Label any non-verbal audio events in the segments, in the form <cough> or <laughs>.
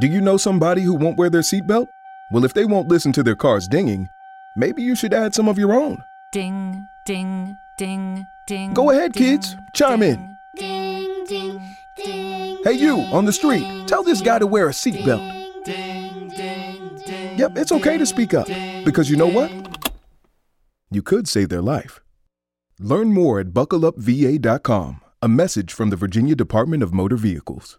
Do you know somebody who won't wear their seatbelt? Well, if they won't listen to their cars dinging, maybe you should add some of your own. Ding, ding, ding, ding. Go ahead, ding, kids. Chime in. Ding, ding, ding. Hey, you on the street, tell this guy to wear a seatbelt. Ding, ding, ding. Yep, it's okay to speak up. Because you know what? You could save their life. Learn more at buckleupva.com. A message from the Virginia Department of Motor Vehicles.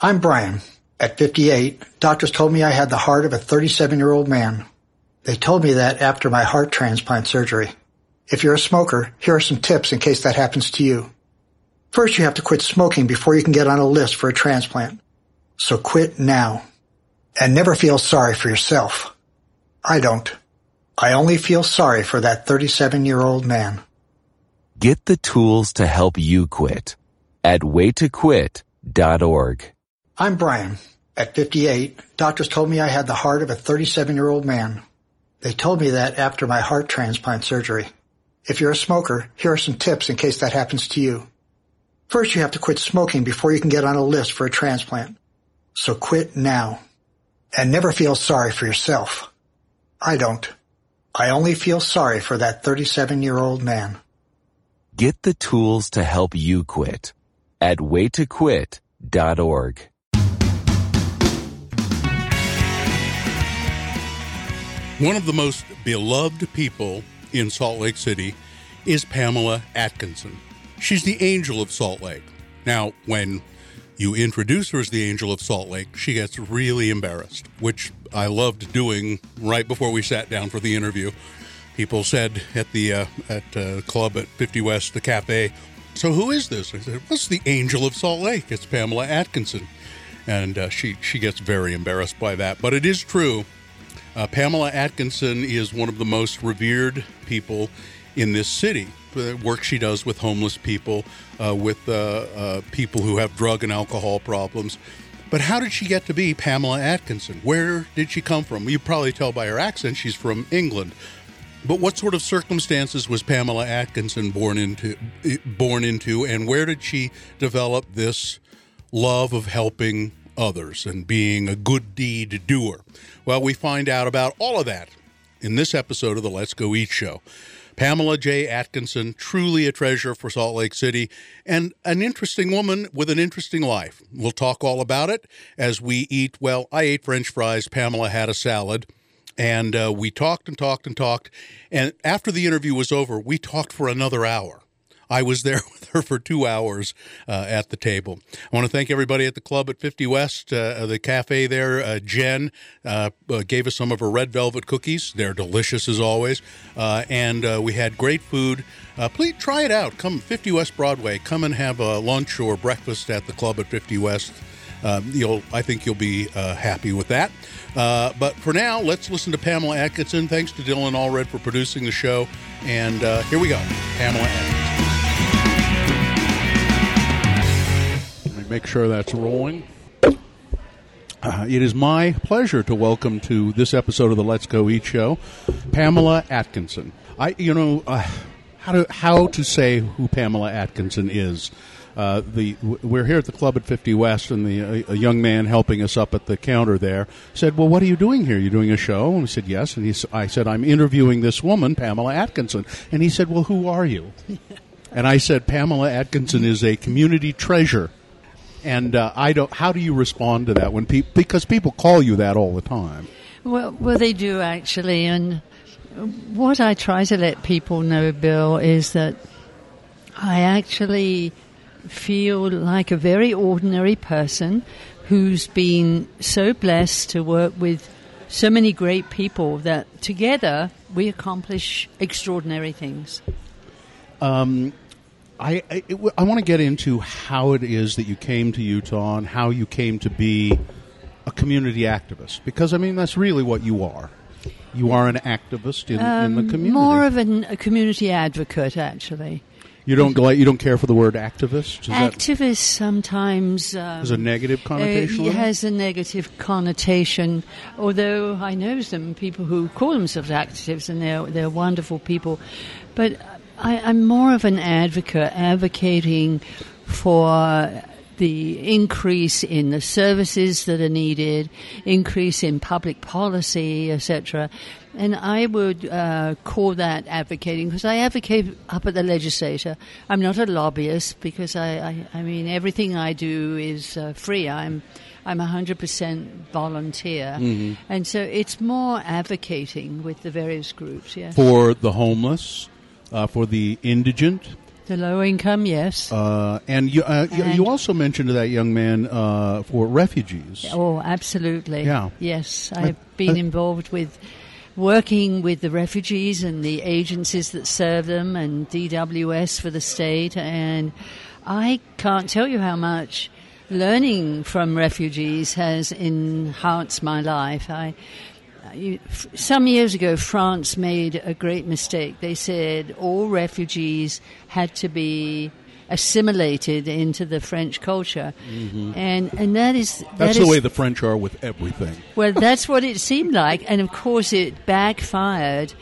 I'm Brian. At 58, doctors told me I had the heart of a 37 year old man. They told me that after my heart transplant surgery. If you're a smoker, here are some tips in case that happens to you. First, you have to quit smoking before you can get on a list for a transplant. So quit now. And never feel sorry for yourself. I don't. I only feel sorry for that 37 year old man. Get the tools to help you quit at waytoquit.org. I'm Brian. At 58, doctors told me I had the heart of a 37 year old man. They told me that after my heart transplant surgery. If you're a smoker, here are some tips in case that happens to you. First, you have to quit smoking before you can get on a list for a transplant. So quit now. And never feel sorry for yourself. I don't. I only feel sorry for that 37 year old man. Get the tools to help you quit at waytoquit.org. One of the most beloved people in Salt Lake City is Pamela Atkinson. She's the angel of Salt Lake. Now, when you introduce her as the angel of Salt Lake, she gets really embarrassed, which I loved doing right before we sat down for the interview. People said at the uh, at uh, club at 50 West, the cafe, "So who is this?" I said, "What's the angel of Salt Lake? It's Pamela Atkinson." And uh, she she gets very embarrassed by that, but it is true. Uh, Pamela Atkinson is one of the most revered people in this city. The work she does with homeless people, uh, with uh, uh, people who have drug and alcohol problems. But how did she get to be Pamela Atkinson? Where did she come from? You probably tell by her accent she's from England. But what sort of circumstances was Pamela Atkinson born into? Born into, and where did she develop this love of helping others and being a good deed doer? Well, we find out about all of that in this episode of the Let's Go Eat show. Pamela J. Atkinson, truly a treasure for Salt Lake City, and an interesting woman with an interesting life. We'll talk all about it as we eat. Well, I ate French fries, Pamela had a salad, and uh, we talked and talked and talked. And after the interview was over, we talked for another hour. I was there <laughs> with her for two hours uh, at the table. I want to thank everybody at the club at 50 West, uh, the cafe there. Uh, Jen uh, uh, gave us some of her red velvet cookies. They're delicious as always. Uh, and we had great food. please try it out. Come 50 West Broadway. Come and have a lunch or breakfast at the club at 50 West. Um, you'll, I think you'll be happy with that. but for now, let's listen to Pamela Atkinson. Thanks to Dylan Allred for producing the show. And here we go, Pamela Atkinson. Make sure that's rolling. Uh, it is my pleasure to welcome to this episode of the Let's Go Eat show, Pamela Atkinson. I, you know, uh, how to how to say who Pamela Atkinson is. Uh, the we're here at the club at 50 West, and the a, a, young man helping us up at the counter there said, "Well, what are you doing here? You doing a show?" And we said, "Yes." And he, I said, "I'm interviewing this woman, Pamela Atkinson." And he said, "Well, who are you?" <laughs> and I said, "Pamela Atkinson is a community treasure." And uh, I don't. How do you respond to that when people because people call you that all the time? Well, well, they do actually, and what I try to let people know, Bill, is that I actually feel like a very ordinary person who's been so blessed to work with so many great people that together we accomplish extraordinary things. Um, I, I, I want to get into how it is that you came to Utah and how you came to be a community activist? Because I mean, that's really what you are. You are an activist in, in the Um, community. More of an, a community advocate, actually. you don't go. You don't care for the word activist. Is Activist sometimes um, has a negative connotation? Uh, it? has a negative connotation. Although I know some people who call themselves activists, and they're they're wonderful people, but I, I'm more of an advocate, advocating for the increase in the services that are needed, increase in public policy, etc. And I would uh, call that advocating because I advocate up at the legislature. I'm not a lobbyist because I, I, I mean everything I do is uh, free. I'm I'm 100% volunteer, Mm-hmm. and so it's more advocating with the various groups. Yes, for the homeless, uh, for the indigent, the low income, yes. uh, and you, uh, And- you also mentioned to that young man uh, for refugees. Oh, absolutely. Yeah. Yes, I- I've been I- involved with working with the refugees and the agencies that serve them and DWS for the state. And I can't tell you how much learning from refugees has enhanced my life. I, some years ago, France made a great mistake. They said all refugees had to be assimilated into the French culture, and and that is that Mm-hmm. That's the way the French are with everything. well, that's what it seemed like, and of course, it backfired.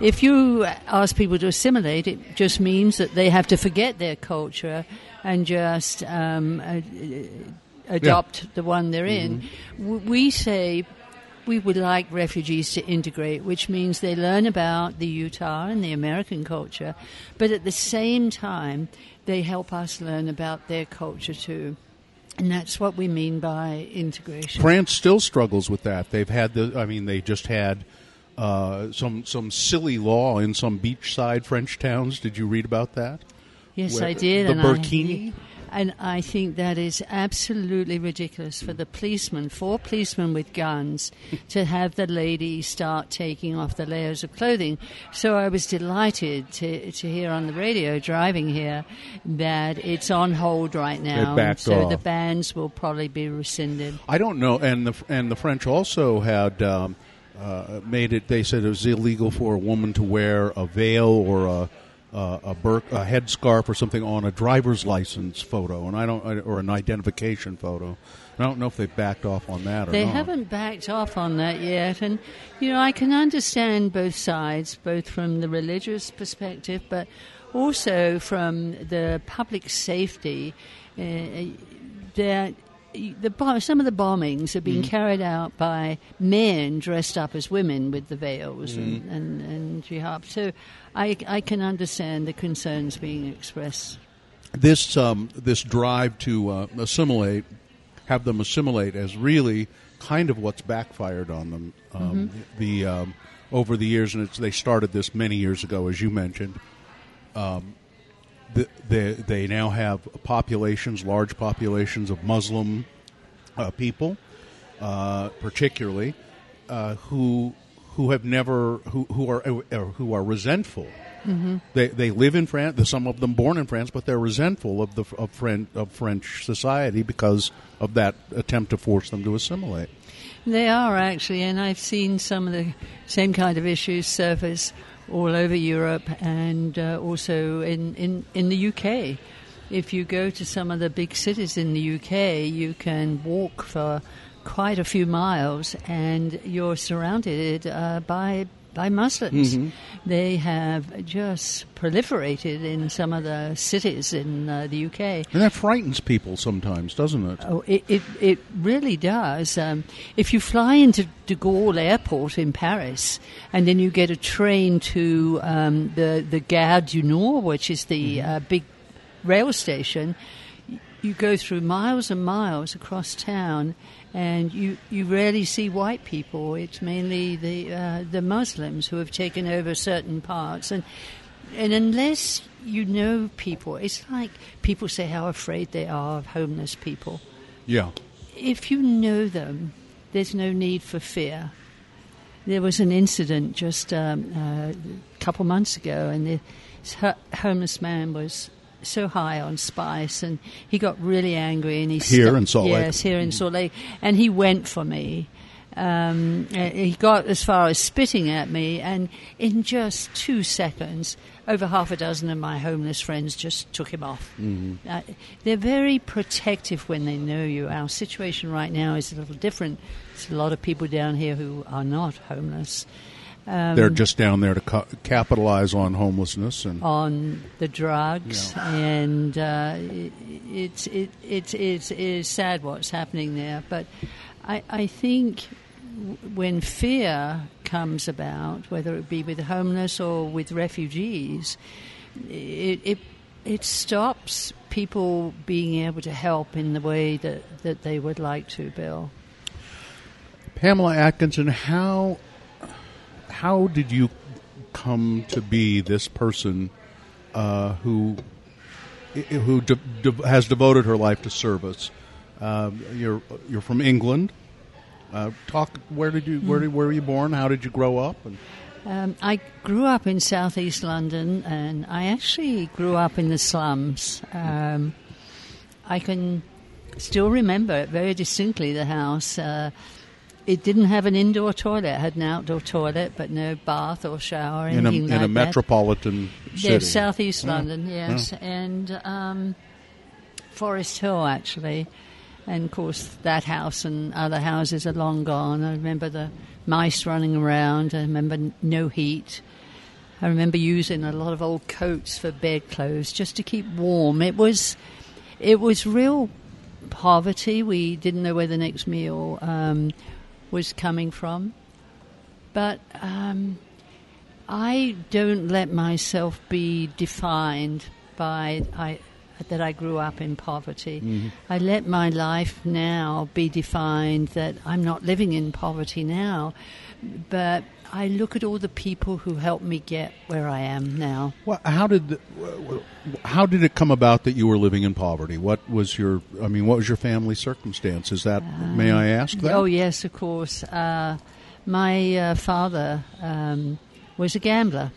If you ask people to assimilate, it just means that they have to forget their culture and just um, uh, adopt the one they're in. We say we would like refugees to integrate, which means they learn about the Utah and the American culture, but at the same time, they help us learn about their culture too. And that's what we mean by integration. France still struggles with that. They've had the. I mean, they just had uh, some some silly law in some beachside French towns. Did you read about that? Yes, Where- I did. the burkini? I, and I think that is absolutely ridiculous for the policemen, four policemen with guns, <laughs> to have the lady start taking off the layers of clothing. So I was delighted to, to hear on the radio driving here that it's on hold right now. backed so off. the bans will probably be rescinded. I don't know. And the and the French also had um, uh, made it. They said it was illegal for a woman to wear a veil or a uh, a, bur- a headscarf or something on a driver's license photo, and I don't or an identification photo. I don't know if they backed off on that or They not. haven't backed off on that yet, and you know I can understand both sides, both from the religious perspective, but also from the public safety. Uh, that the some of the bombings are being carried out by men dressed up as women with the veils and, and, and jihad. So I, I can understand the concerns being expressed. this um, this drive to uh, assimilate, have them assimilate, as really kind of what's backfired on them. Um, The um, over the years, and it's, they started this many years ago, as you mentioned. Um, the, they they now have populations, large populations of Muslim uh, people, uh, particularly uh, who who have never who who are uh, who are resentful. They they live in France. Some of them born in France, but they're resentful of the of French of French society because of that attempt to force them to assimilate. They are actually, and I've seen some of the same kind of issues surface all over Europe and uh, also in, in, in the UK. If you go to some of the big cities in the UK, you can walk for quite a few miles and you're surrounded uh, by by Muslims. They have just proliferated in some of the cities in uh, the UK. And that frightens people sometimes, doesn't it? Oh, it, it, it really does. Um, if you fly into de Gaulle Airport in Paris and then you get a train to um, the, the Gare du Nord, which is the uh, big rail station, you go through miles and miles across town and you, you rarely see white people. It's mainly the, uh, the Muslims who have taken over certain parts. And and unless you know people, it's like people say how afraid they are of homeless people. Yeah. If you know them, there's no need for fear. There was an incident just um, uh, a couple months ago, and the homeless man was so high on spice, and he got really angry, and he Here sto- in Salt Lake? Yes, here in Salt Lake, and he went for me. Um, uh, he got as far as spitting at me, and in just two seconds, over half a dozen of my homeless friends just took him off. Uh, they're very protective when they know you. Our situation right now is a little different. There's a lot of people down here who are not homeless. Um, They're just down there to ca- capitalize on homelessness and on the drugs, and uh, it, it's it, it, it's it is sad what's happening there. But I, I think when fear comes about, whether it be with homeless or with refugees, it it, it stops people being able to help in the way that, that they would like to, Bill. Pamela Atkinson, how how did you come to be this person uh, who who de- de- has devoted her life to service? Uh, you're you're from England. Uh, talk. Where did you where did, where were you born? How did you grow up? And Um, I grew up in southeast London, and I actually grew up in the slums. Um, I can still remember it very distinctly. The house. It didn't have an indoor toilet; it had an outdoor toilet, but no bath or shower. In a in like a metropolitan city. Yes, southeast Yeah. London. Yes, and um, Forest Hill actually, and of course that house and other houses are long gone. I remember the mice running around. I remember n- no heat. I remember using a lot of old coats for bedclothes just to keep warm. It was, it was real poverty. We didn't know where the next meal um, was coming from, but. Um, I don't let myself be defined by I, that I grew up in poverty. I let my life now be defined that I'm not living in poverty now, but I look at all the people who helped me get where I am now. Well, how did the, how did it come about that you were living in poverty? What was your I mean, what was your family circumstance? Is that may I ask that? Oh yes, of course. Uh, my uh, father um, was a gambler,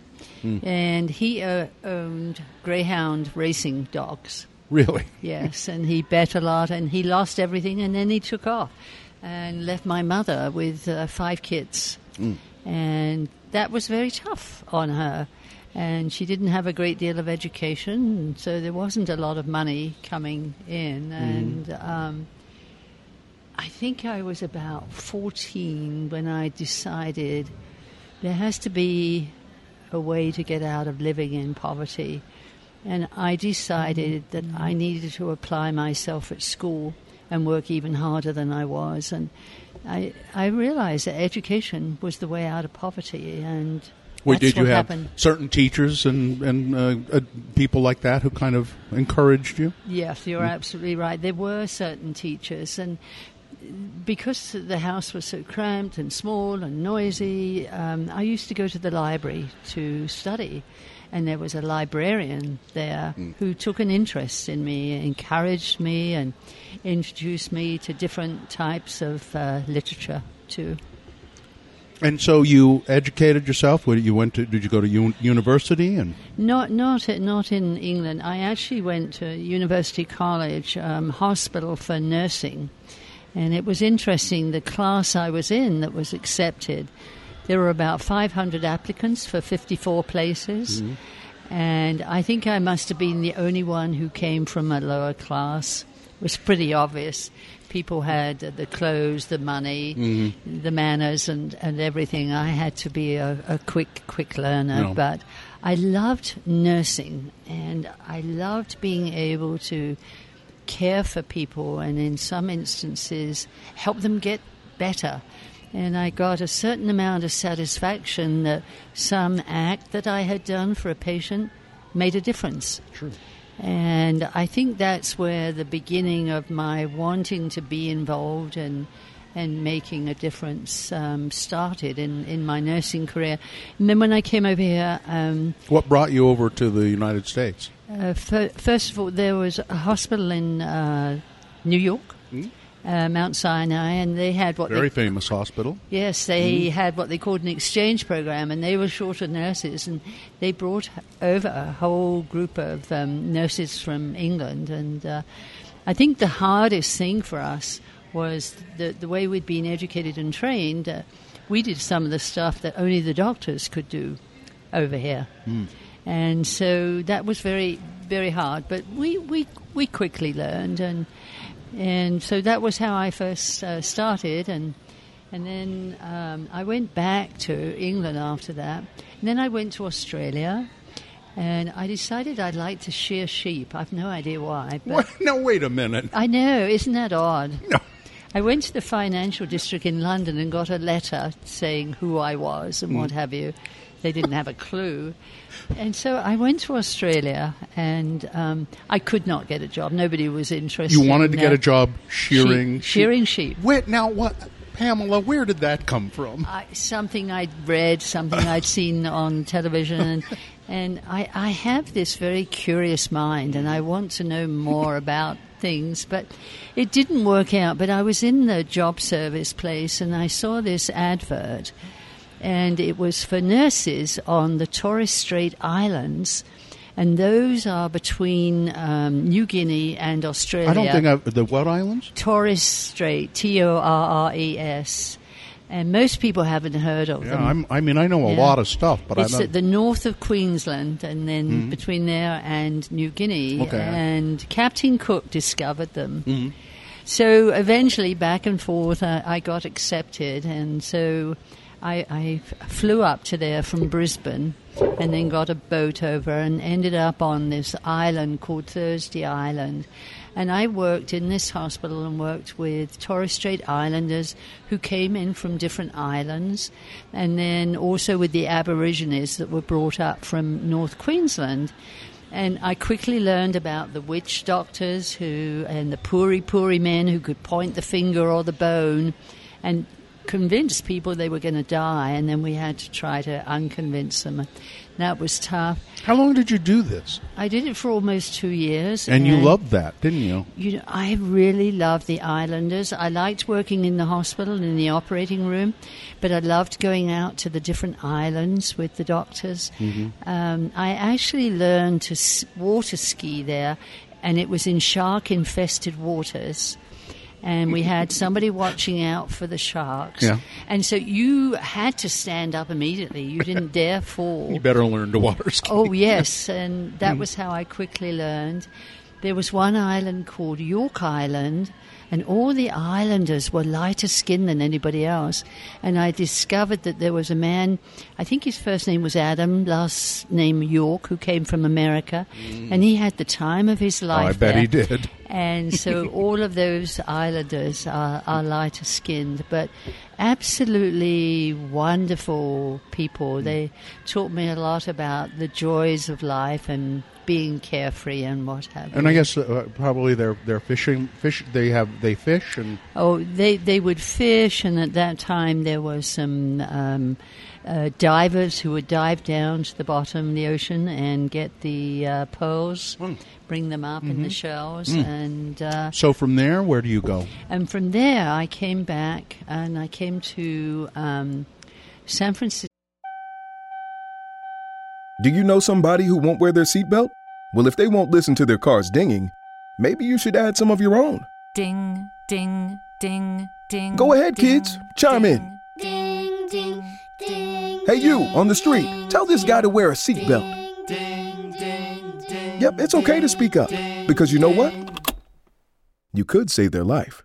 and he uh, owned greyhound racing dogs. Really? <laughs> Yes, and he bet a lot, and he lost everything, and then he took off and left my mother with uh, five kids, and that was very tough on her. And she didn't have a great deal of education, so there wasn't a lot of money coming in. And um, I think I was about 14 when I decided there has to be a way to get out of living in poverty. And I decided that I needed to apply myself at school and work even harder than I was. And I, I realized that education was the way out of poverty. And Wait, that's did you what have happened. certain teachers and and uh, uh, people like that who kind of encouraged you? Yes, you're absolutely right. There were certain teachers, and because the house was so cramped and small and noisy, um, I used to go to the library to study. And there was a librarian there who took an interest in me, encouraged me, and introduced me to different types of uh, literature too. And so you educated yourself. You went to? Did you go to un- university? And Not, not, not in England. I actually went to University College um, Hospital for nursing, and it was interesting. The class I was in that was accepted, there were about 500 applicants for 54 places, mm-hmm. and I think I must have been the only one who came from a lower class. It was pretty obvious. People had the clothes, the money, mm-hmm. the manners, and, and everything. I had to be a, a quick, quick learner, No. but I loved nursing and I loved being able to care for people and in some instances help them get better. And I got a certain amount of satisfaction that some act that I had done for a patient made a difference. True. And I think that's where the beginning of my wanting to be involved and and making a difference um, started in, in my nursing career. And then when I came over here, um, what brought you over to the United States? uh, fir- first of all, there was a hospital in uh, New York, uh, Mount Sinai, and they had what Very they, famous hospital. yes, they had what they called an exchange program, and they were short of nurses, and they brought over a whole group of um, nurses from England, and uh, I think the hardest thing for us was the the way we'd been educated and trained. Uh, we did some of the stuff that only the doctors could do over here. And so that was very, very hard. But we, we, we quickly learned. And, and so that was how I first uh, started. And, and then um, I went back to England after that. And then I went to Australia. And I decided I'd like to shear sheep. I've no idea why. But What? <laughs> Now wait a minute. I know, isn't that odd? No. I went to the financial district in London and got a letter saying who I was and Mm. what have you. They didn't have a clue. And so I went to Australia and um, I could not get a job. Nobody was interested. You wanted to get a job shearing Sheep- shearing sheep. Wait, now what? Pamela, where did that come from? I, something I'd read, something I'd <laughs> seen on television, and, and I, I have this very curious mind, and I want to know more <laughs> about things. But it didn't work out. But I was in the job service place, and I saw this advert, and it was for nurses on the Torres Strait Islands. And those are between um, New Guinea and Australia. I don't think I've, the what islands? Torres Strait, T O R R E S. And most people haven't heard of Yeah, them. I'm, I mean I know a Yeah. lot of stuff, but it's at the north of Queensland and then between there and New Guinea. Okay. And Captain Cook discovered them. Mm-hmm. So eventually, back and forth, I, I got accepted. And so I, I flew up to there from Brisbane and then got a boat over and ended up on this island called Thursday Island. And I worked in this hospital and worked with Torres Strait Islanders who came in from different islands, and then also with the Aborigines that were brought up from North Queensland. And I quickly learned about the witch doctors who and the puri puri men who could point the finger or the bone and convince people they were going to die, and then we had to try to unconvince them. That was tough. How long did you do this? I did it for almost two years. And you loved that, didn't you? You know, I really loved the Islanders. I liked working in the hospital in the operating room, but I loved going out to the different islands with the doctors. Um, I actually learned to water ski there, and it was in shark-infested waters. And we had somebody watching out for the sharks. Yeah. And so you had to stand up immediately. You <laughs> didn't dare fall. You better learn to water ski. Oh, yes, and that mm. was how I quickly learned. There was one island called York Island, and all the islanders were lighter skinned than anybody else. And I discovered that there was a man, I think his first name was Adam, last name York, who came from America, mm. and he had the time of his life. Oh. I bet there. he did. And so <laughs> all of those islanders are, are lighter skinned, but absolutely wonderful people. Mm. They taught me a lot about the joys of life and being carefree and what have you. And I guess uh, probably they're they're fishing. Fish. They have they fish and Oh, they they would fish, and at that time there were some um, uh, divers who would dive down to the bottom of the ocean and get the uh, pearls, bring them up in the shells, and uh, so from there, where do you go? and from there I came back and I came to um, San Francisco. Do you know somebody who won't wear their seatbelt? Well, if they won't listen to their cars dinging, maybe you should add some of your own. Ding, ding, ding, ding. Go ahead, ding, kids. Chime in. Ding, ding, ding. Hey, you on the street, ding, tell this guy to wear a seatbelt. Ding, ding, ding. Yep, it's okay to speak up. Because you know what? You could save their life.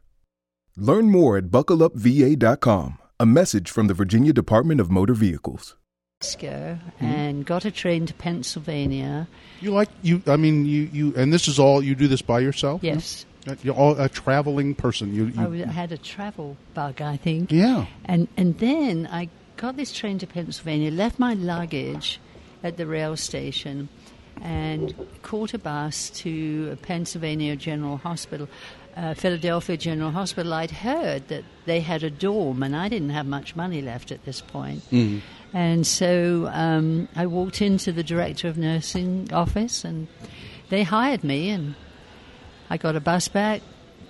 Learn more at buckleupva.com. A message from the Virginia Department of Motor Vehicles. And got a train to Pennsylvania. You like you? I mean, you you and this is all you do this by yourself? Yes, You're all a traveling person. You, I you w- had a travel bug, I think. yeah. And and then I got this train to Pennsylvania, left my luggage at the rail station, and caught a bus to Pennsylvania General Hospital, uh, Philadelphia General Hospital. I'd heard that they had a dorm, and I didn't have much money left at this point. And so um, I walked into the director of nursing office, and they hired me, and I got a bus back,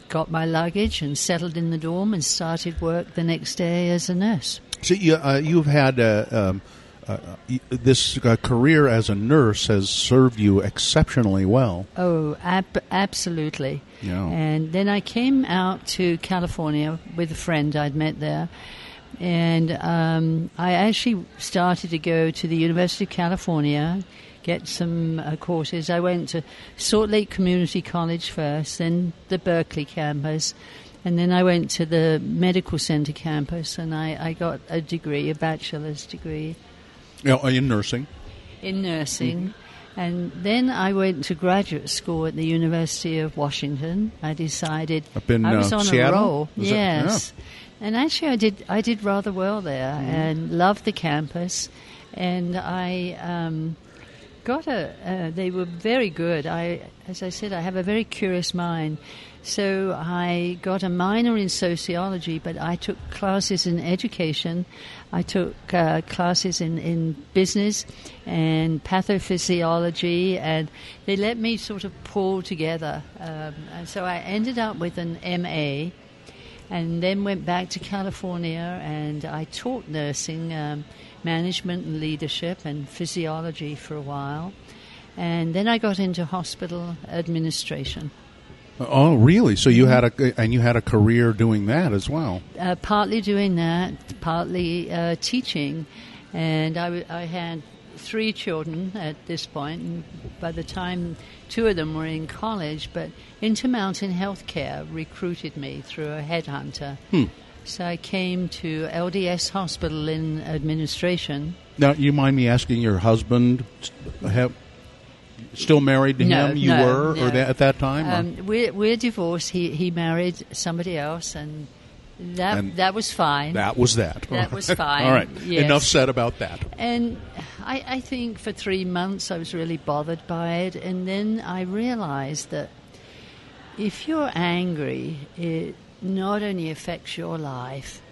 got my luggage and settled in the dorm and started work the next day as a nurse. So you, uh, you've had uh, um, uh, this uh, career as a nurse has served you exceptionally well. Oh, ab- absolutely. Yeah. And then I came out to California with a friend I'd met there. And um, I actually started to go to the University of California, get some uh, courses. I went to Salt Lake Community College first, then the Berkeley campus, and then I went to the Medical Center campus, and I, I got a degree, a bachelor's degree know, in nursing. in nursing. And then I went to graduate school at the University of Washington. I decided Up in, I was uh, on Seattle? a roll. Was it? yes, and actually I did I did rather well there and loved the campus. And I um, got a. Uh, they were very good. I, as I said, I have a very curious mind. So I got a minor in sociology, but I took classes in education. I took uh, classes in, in business and pathophysiology, and they let me sort of pull together. Um, and so I ended up with an MA, and then went back to California, and I taught nursing, um, management and leadership, and physiology for a while. And then I got into hospital administration. Oh, really? So you had a and you had a career doing that as well. uh, partly doing that, partly uh, teaching, and I, w- I had three children at this point. And by the time two of them were in college, but Intermountain Healthcare recruited me through a headhunter. So I came to LDS Hospital in administration. Now, you mind me asking your husband? Have, still married to No, him? You no, were, no. or that, at that time? Um, we're, we're divorced. He he married somebody else, and that And that was fine. that was that. That was fine, <laughs> All right. yes. Enough said about that. And I, I think for three months I was really bothered by it. And then I realized that if you're angry, it not only affects your life,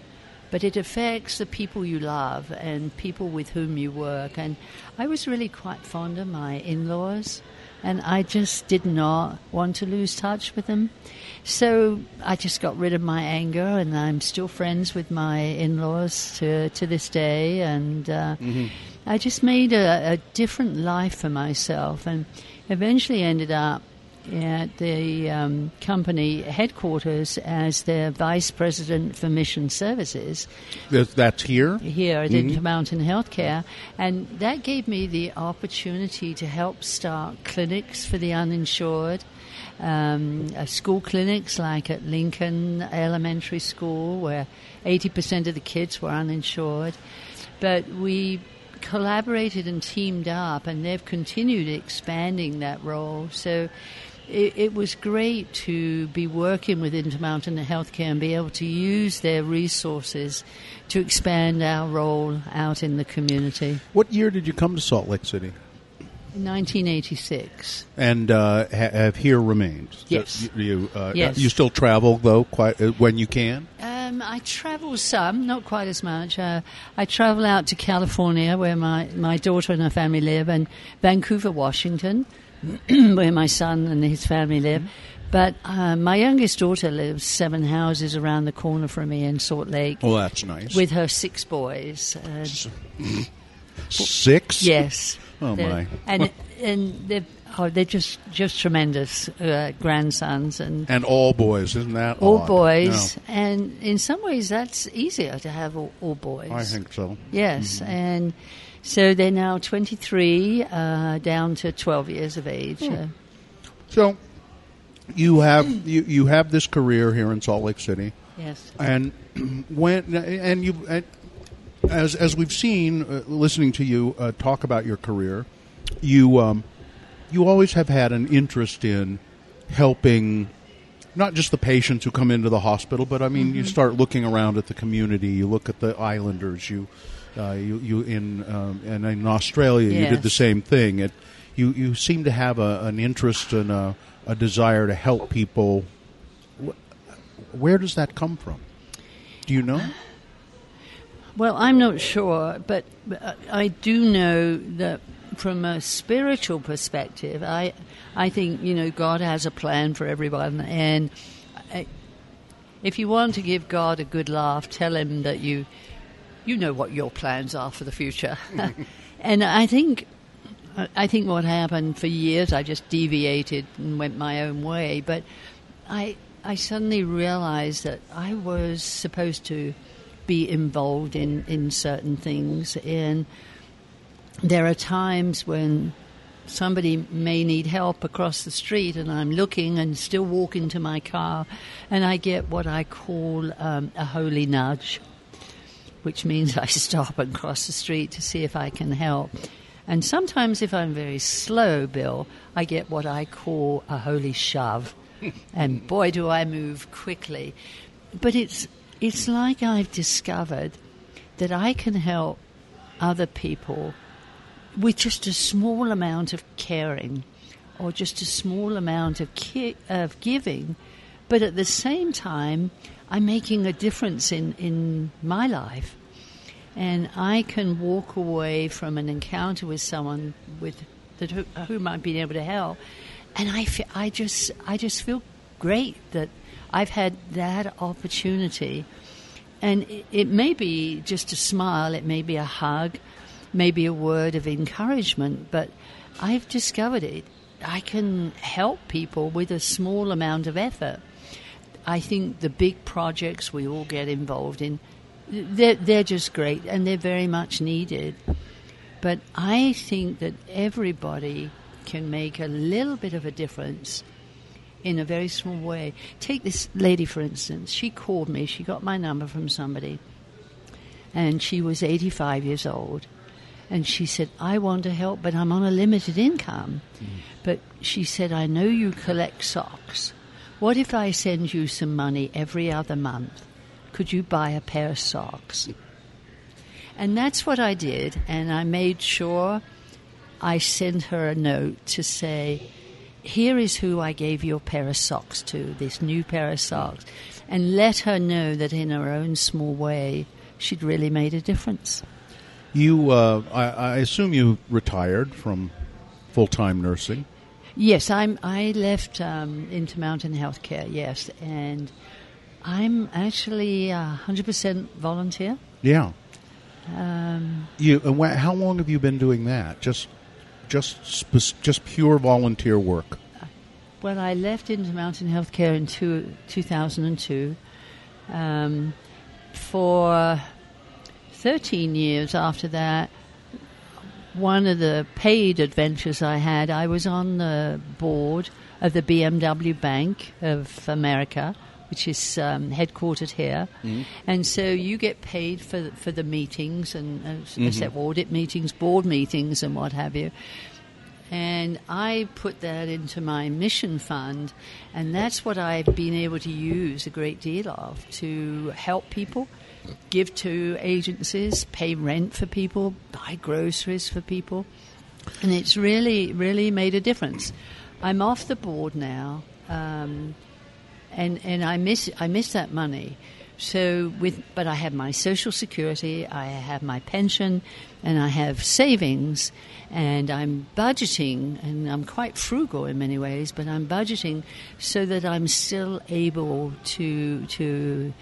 but it affects the people you love and people with whom you work. And I was really quite fond of my in laws, and I just did not want to lose touch with them. So I just got rid of my anger, and I'm still friends with my in laws to, to this day. And uh, I just made a, a different life for myself, and eventually ended up at the um, company headquarters as their vice president for mission services That's- here? here at Intermountain Healthcare, and that gave me the opportunity to help start clinics for the uninsured. Um, uh, school clinics like at Lincoln Elementary School, where 80% of the kids were uninsured. But we collaborated and teamed up, and they've continued expanding that role. So it, it was great to be working with Intermountain Healthcare and be able to use their resources to expand our role out in the community. What year did you come to Salt Lake City? 1986. And uh, ha- have here remained? Yes. You, you, uh, Yes. you still travel, though, quite uh, when you can? Um, I travel some, not quite as much. Uh, I travel out to California, where my, my daughter and her family live, and Vancouver, Washington, <clears throat> where my son and his family live. But uh, my youngest daughter lives seven houses around the corner from me in Salt Lake Well, that's nice. with her six boys. Uh, <clears throat> Six? yes. Oh, my. And and they're oh, they're just just tremendous uh, grandsons and And all boys, isn't that all odd? boys. No, And in some ways, that's easier to have all, all boys. I think so. Yes, Mm-hmm. and so they're now 23, uh, down to 12 years of age. Hmm. Uh, So you have you, you have this career here in Salt Lake City, yes. and <clears throat> when and you and as as we've seen, uh, listening to you uh, talk about your career, you um, you always have had an interest in helping. Not just the patients who come into the hospital, but I mean, you start looking around at the community. You look at the islanders. You, uh, you, you in um, and in Australia, you did the same thing. It, you, you seem to have a, an interest and a, a desire to help people. Where does that come from? Do you know? Well, I'm not sure, but uh, I do know that from a spiritual perspective, I, I think you know God has a plan for everyone, and I, if you want to give God a good laugh, tell him that you you know what your plans are for the future. Mm-hmm. <laughs> and I think I think what happened for years, I just deviated and went my own way. But I I suddenly realized that I was supposed to be involved in, in certain things. And there are times when somebody may need help across the street, and I'm looking and still walking to my car, and I get what I call um, a holy nudge, which means I <laughs> stop and cross the street to see if I can help. And sometimes, if I'm very slow, Bill, I get what I call a holy shove. <laughs> and boy, do I move quickly. But it's, it's like I've discovered that I can help other people with just a small amount of caring or just a small amount of, ki- of giving. But at the same time, I'm making a difference in, in my life and I can walk away from an encounter with someone with that who, whom I've been able to help, and I, fe- I just I just feel great that I've had that opportunity, and it, it may be just a smile, it may be a hug, maybe a word of encouragement, but I've discovered it. I can help people with a small amount of effort. I think the big projects we all get involved in they're, they're just great and they're very much needed. But I think that everybody can make a little bit of a difference in a very small way. Take this lady, for instance. She called me, she got my number from somebody, and she was 85 years old. And she said, I want to help, but I'm on a limited income. Mm. But she said, I know you collect socks. What if I send you some money every other month? could you buy a pair of socks? And that's what I did, and I made sure I sent her a note to say, here is who I gave your pair of socks to, this new pair of socks, and let her know that in her own small way, she'd really made a difference. You, uh, I, I, assume you retired from full time nursing. Yes, I'm. I left um, Intermountain Healthcare. Yes, and I'm actually a hundred percent volunteer. Yeah. Um, you and wh- how long have you been doing that? Just, just, sp- just pure volunteer work. Well, I left Intermountain Healthcare in two, 2002. Um, for 13 years after that, one of the paid adventures I had, I was on the board of the BMW Bank of America which is um, headquartered here, mm-hmm. and so you get paid for for the meetings and uh, mm-hmm. audit meetings, board meetings, and what have you. And I put that into my mission fund, and that's what I've been able to use a great deal of to help people, give to agencies, pay rent for people, buy groceries for people, and it's really, really made a difference. I'm off the board now. Um, and and I miss I miss that money. So with but I have my social security, I have my pension, and I have savings, and I'm budgeting, and I'm quite frugal in many ways, but I'm budgeting so that I'm still able to to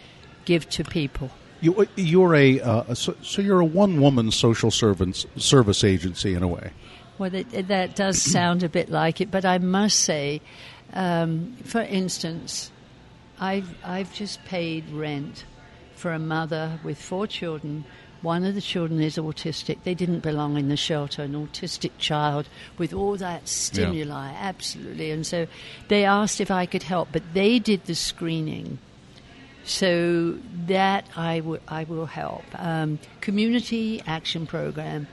give to people. You, you're a uh, so, so, you're a one woman social servants service agency in a way. Well, that, that does <clears throat> sound a bit like it, but I must say, um, for instance, I've, I've just paid rent for a mother with four children. One of the children is autistic. They didn't belong in the shelter, an autistic child with all that stimuli, yeah. absolutely. And so they asked if I could help, but they did the screening. So that I, w- I will help. Um, community Action Program,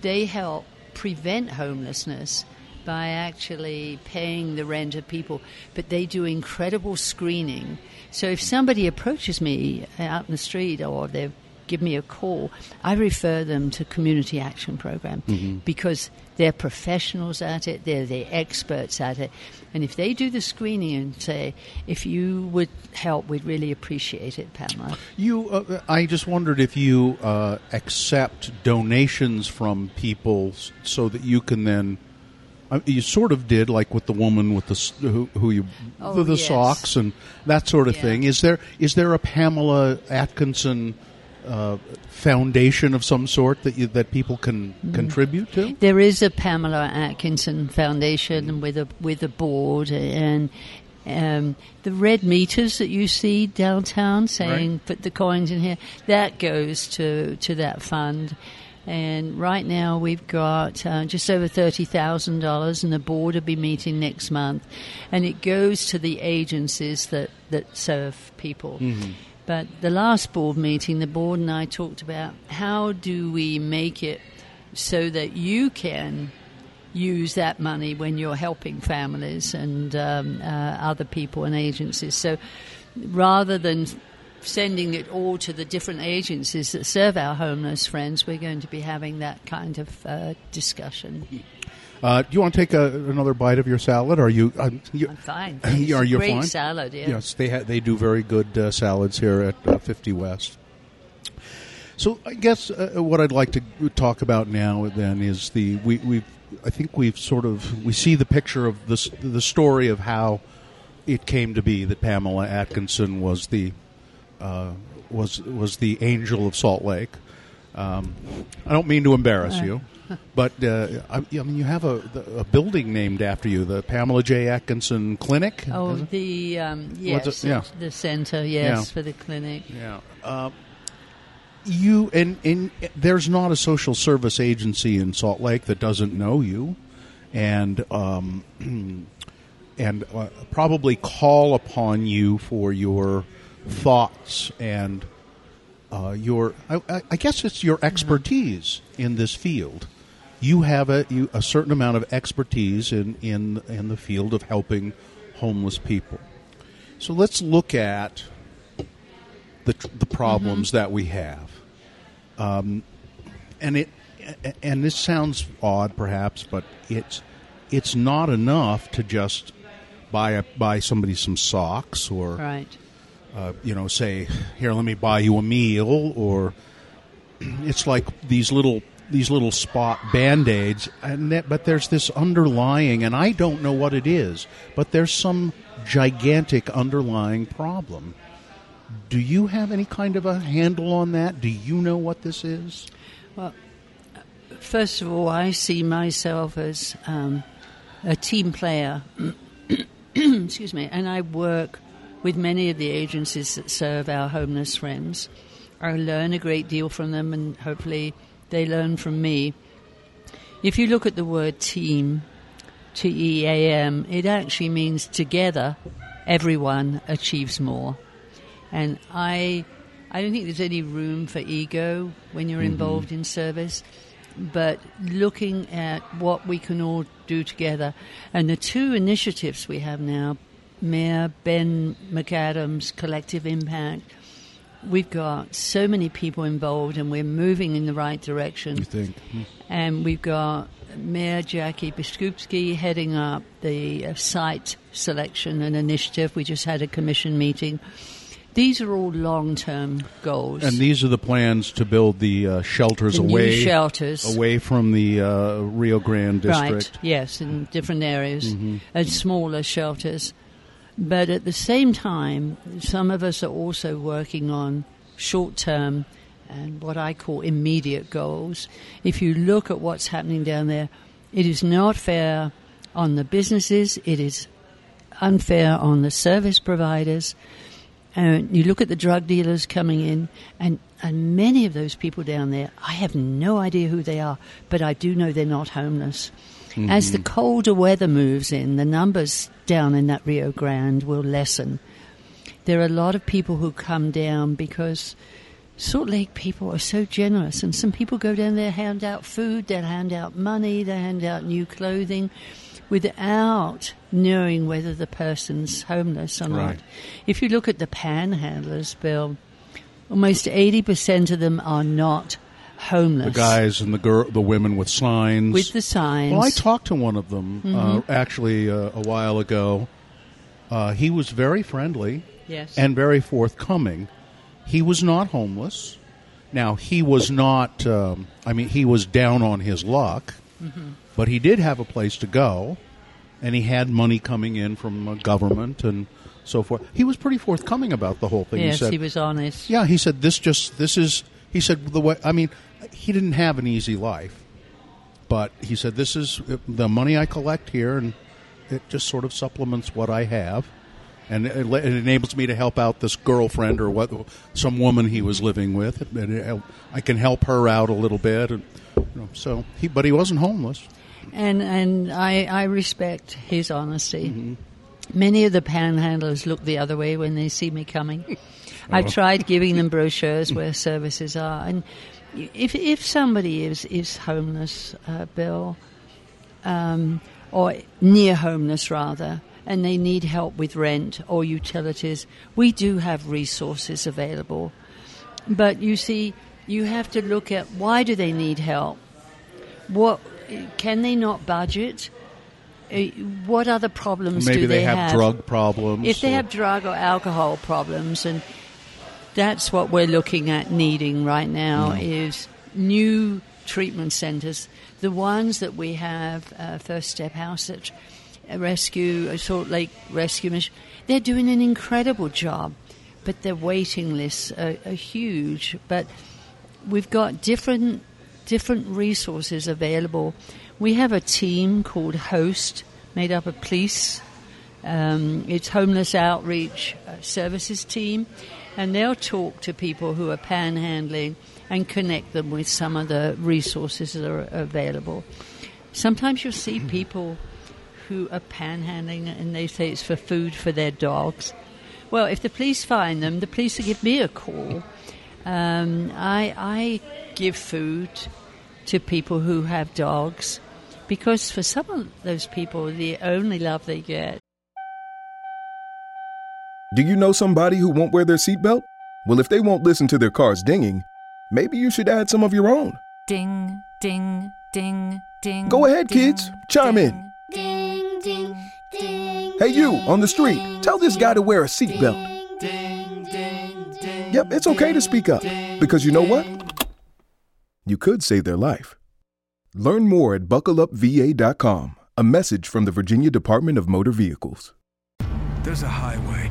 they help prevent homelessness by actually paying the rent of people, but they do incredible screening. So if somebody approaches me out in the street or they give me a call, I refer them to Community Action Program mm-hmm. because they're professionals at it, they're the experts at it. And if they do the screening and say, if you would help, we'd really appreciate it, Pamela. You, uh, I just wondered if you uh, accept donations from people so that you can then uh, you sort of did, like with the woman with the who, who you Oh, the, the yes. socks and that sort of Yeah. thing. Is there is there a Pamela Atkinson uh, foundation of some sort that you, that people can Mm. contribute to? There is a Pamela Atkinson Foundation with a with a board and. Um, the red meters that you see downtown saying Right. put the coins in here, that goes to, to that fund. And right now we've got uh, just over $30,000 and the board will be meeting next month. And it goes to the agencies that, that serve people. But the last board meeting, the board and I talked about how do we make it so that you can use that money when you're helping families and um, uh, other people and agencies. So rather than sending it all to the different agencies that serve our homeless friends, we're going to be having that kind of uh, discussion. Uh, do you want to take a, another bite of your salad? Are you? Um, you I'm fine. <clears throat> Are you great fine? salad, yeah. Yes, they ha- they do very good uh, salads here at uh, 50 West. So I guess uh, what I'd like to talk about now then is the we we I think we've sort of we see the picture of the s- the story of how it came to be that Pamela Atkinson was the uh, was was the angel of Salt Lake. Um, I don't mean to embarrass you, <laughs> but uh, I, I mean you have a, a building named after you, the Pamela J. Atkinson Clinic. Oh, the um, yes? Yeah. the centre, yes, Yeah. for the clinic. Yeah. Uh, you and, and there's not a social service agency in Salt Lake that doesn't know you, and um, <clears throat> and uh, probably call upon you for your thoughts and uh, your I, I- guess it's your expertise in this field. You have a you, a certain amount of expertise in, in in the field of helping homeless people. So let's look at the the problems that we have. Um, and it and this sounds odd perhaps, but it's it's not enough to just buy a, buy somebody some socks or Right. Uh, you know, say, "Here, let me buy you a meal," or <clears throat> it's like these little these little spot band aids, and that, but there's this underlying, and I don't know what it is, but there's some gigantic underlying problem. Do you have any kind of a handle on that? Do you know what this is? Well, first of all, I see myself as um, a team player. <clears throat> Excuse me, and I work with many of the agencies that serve our homeless friends. I learn a great deal from them, and hopefully, they learn from me. If you look at the word team, T E A M, it actually means together, everyone achieves more. And I, I don't think there's any room for ego when you're mm-hmm. involved in service, but looking at what we can all do together. And the two initiatives we have now, Mayor Ben McAdams' Collective Impact, we've got so many people involved and we're moving in the right direction. You think? And we've got Mayor Jackie Biskupski heading up the uh, site selection and initiative. We just had a commission meeting. These are all long term goals. And these are the plans to build the uh, shelters The new away shelters. away from the uh, Rio Grande district. Right, yes, in different areas and smaller shelters. But at the same time, some of us are also working on short term and what I call immediate goals. If you look at what's happening down there, it is not fair on the businesses, it is unfair on the service providers. And you look at the drug dealers coming in, and, and many of those people down there, I have no idea who they are, but I do know they're not homeless. As the mm-hmm. colder weather moves in, the numbers down in that Rio Grande will lessen. There are a lot of people who come down because Salt Lake people are so generous, and some people go down there, hand out food, they hand out money, they hand out new clothing, without knowing whether the person's homeless or not. Right. If you look at the panhandlers, Bill, almost 80% of them are not homeless. The guys and the girl, the women with signs. With the signs. Well, I talked to one of them uh, actually uh, a while ago. Uh, he was very friendly Yes. and very forthcoming. He was not homeless. Now he was not. Um, I mean, he was down on his luck. but he did have a place to go, and he had money coming in from uh, government and so forth. He was pretty forthcoming about the whole thing. yes, he said, he was honest. "Yeah," he said, "This just this is." He said, "The way I mean, he didn't have an easy life, but he said this is the money I collect here, and it just sort of supplements what I have." And it, it enables me to help out this girlfriend or what, some woman he was living with, and I can help her out a little bit. And, you know, so he, but he wasn't homeless. And and I, I respect his honesty. Mm-hmm. Many of the panhandlers look the other way when they see me coming. <laughs> I've tried giving them <laughs> brochures where services are, and if if somebody is is homeless, uh, Bill, um, or near homeless rather, and they need help with rent or utilities, we do have resources available. But you see, you have to look at why do they need help? What can they not budget? Uh, What other problems Maybe do they, they, have, drug problems. If they have drug or alcohol problems, and that's what we're looking at needing right now is new treatment centres. The ones that we have, uh, First Step House at Rescue, uh, Salt Lake Rescue Mission, they're doing an incredible job, but their waiting lists are, are huge. But we've got different different resources available. We have a team called Host, made up of police. Um, it's homeless outreach uh, services team, and they'll talk to people who are panhandling and connect them with some of the resources that are available. Sometimes you'll see people who are panhandling and they say it's for food for their dogs. Well, if the police find them, the police will give me a call. Um, I, I give food to people who have dogs because for some of those people, the only love they get Do you know somebody who won't wear their seatbelt? Well, if they won't listen to their cars dinging, maybe you should add some of your own. Ding, ding, ding, ding. Go ahead, ding, kids. Chime in. Ding, ding, ding. Hey, you on the street, ding, tell this guy to wear a seatbelt. Ding, ding, ding. Yep, it's okay to speak up because you know what? You could save their life. Learn more at buckleupva.com. A message from the Virginia Department of Motor Vehicles. There's a highway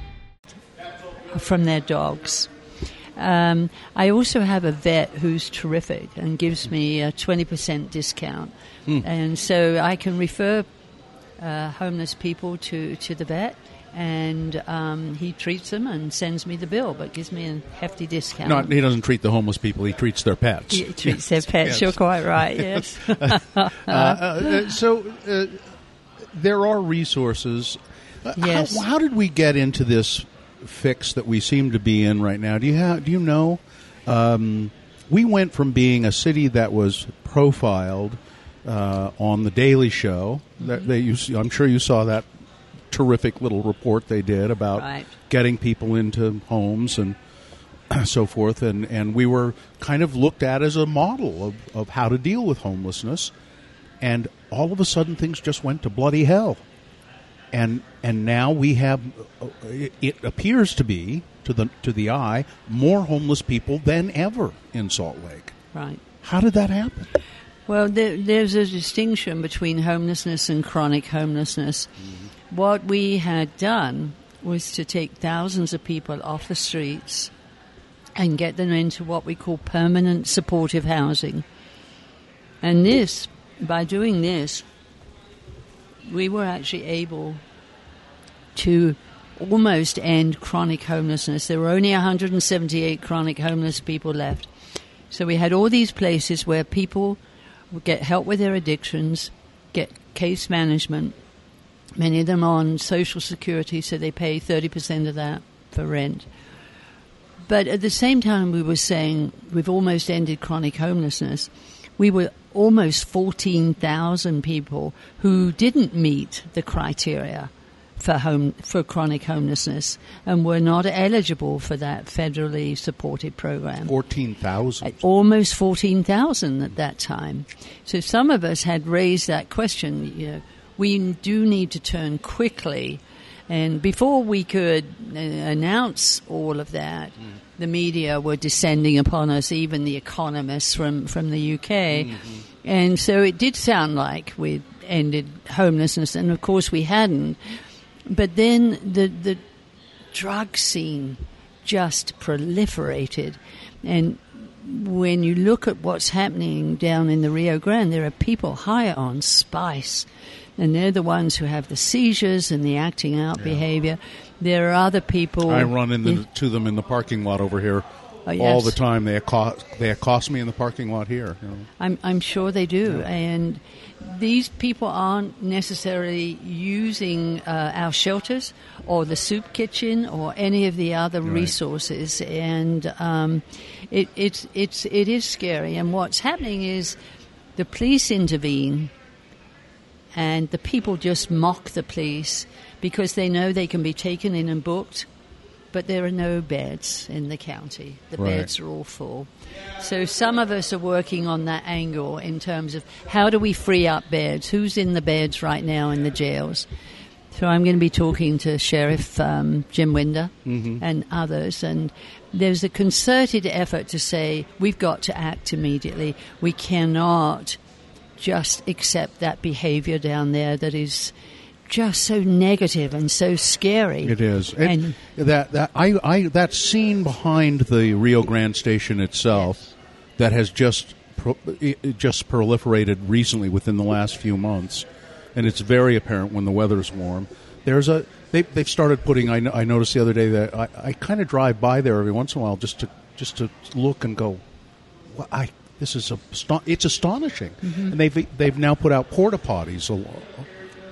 From their dogs. Um, I also have a vet who's terrific and gives me a 20% discount. And so I can refer uh, homeless people to, to the vet, and um, he treats them and sends me the bill, but gives me a hefty discount. Not, he doesn't treat the homeless people; he treats their pets. He treats their <laughs> pets, Yes. you're quite right, yes. <laughs> Uh, uh, so uh, there are resources. Uh, Yes. How, how did we get into this fix that we seem to be in right now? Do you have, do you know? Um, we went from being a city that was profiled uh, on the Daily Show. That they, you, I'm sure you saw that terrific little report they did about Right. getting people into homes and <clears throat> so forth, and, and we were kind of looked at as a model of, of how to deal with homelessness. And all of a sudden, things just went to bloody hell. And and now we have, uh, it, it appears to be to the to the eye more homeless people than ever in Salt Lake. right. How did that happen? Well, there, there's a distinction between homelessness and chronic homelessness. What we had done was to take thousands of people off the streets and get them into what we call permanent supportive housing. And this, by doing this, we were actually able to almost end chronic homelessness. There were only 178 chronic homeless people left. So we had all these places where people would get help with their addictions, get case management. Many of them on Social Security, so they pay 30% of that for rent. But at the same time, we were saying we've almost ended chronic homelessness. We were almost 14,000 people who didn't meet the criteria for home for chronic homelessness and were not eligible for that federally supported program. 14,000. Almost 14,000 at that time. So some of us had raised that question, you know, we do need to turn quickly and before we could uh, announce all of that, mm. The media were descending upon us, even the economists from, from the UK. Mm-hmm. And so it did sound like we'd ended homelessness, and of course we hadn't. But then the, the drug scene just proliferated. And when you look at what's happening down in the Rio Grande, there are people higher on spice and they're the ones who have the seizures and the acting out yeah. behavior. There are other people. I run into them in the parking lot over here uh, yes. all the time. They accost, they accost me in the parking lot here. You know. I'm, I'm sure they do. Yeah. And these people aren't necessarily using uh, our shelters or the soup kitchen or any of the other right. resources. And um, it, it's, it's, it is scary. And what's happening is the police intervene and the people just mock the police because they know they can be taken in and booked, but there are no beds in the county. The right. beds are all full. So some of us are working on that angle in terms of how do we free up beds? Who's in the beds right now in the jails? So I'm going to be talking to Sheriff um, Jim Winder mm-hmm. and others, and there's a concerted effort to say we've got to act immediately. We cannot just accept that behavior down there that is just so negative and so scary. It is. It, and that that I, I that scene behind the Rio Grande station itself yes. that has just pro, just proliferated recently within the last few months, and it's very apparent when the weather's warm. There's a they, they've started putting. I, I noticed the other day that I, I kind of drive by there every once in a while just to just to look and go. Well, I this is a, it's astonishing, mm-hmm. and they've they've now put out porta potties all,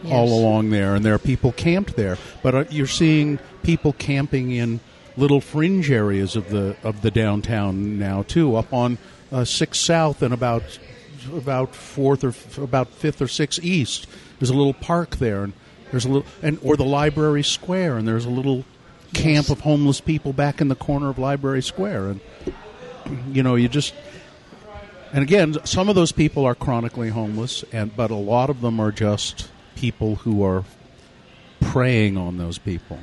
yes. all along there, and there are people camped there. But uh, you're seeing people camping in little fringe areas of the of the downtown now too, up on uh, Sixth South and about about fourth or f- about fifth or sixth east. There's a little park there, and there's a little and or the Library Square, and there's a little yes. camp of homeless people back in the corner of Library Square, and <clears throat> you know you just and again, some of those people are chronically homeless, and but a lot of them are just people who are preying on those people.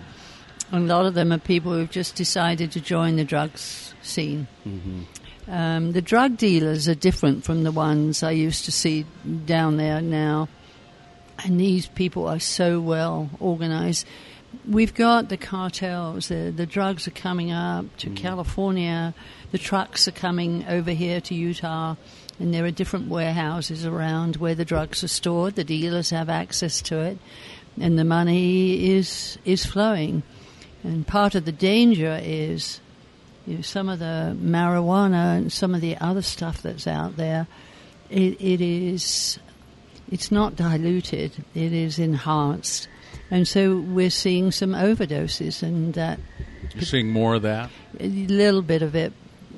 A lot of them are people who've just decided to join the drugs scene. Mm-hmm. Um, the drug dealers are different from the ones I used to see down there now, and these people are so well organized. We've got the cartels. The, the drugs are coming up to mm. California. The trucks are coming over here to Utah, and there are different warehouses around where the drugs are stored. The dealers have access to it, and the money is is flowing. And part of the danger is, you know, some of the marijuana and some of the other stuff that's out there. it, it is, it's not diluted. It is enhanced and so we're seeing some overdoses, and that you're seeing more of that. A little bit of it,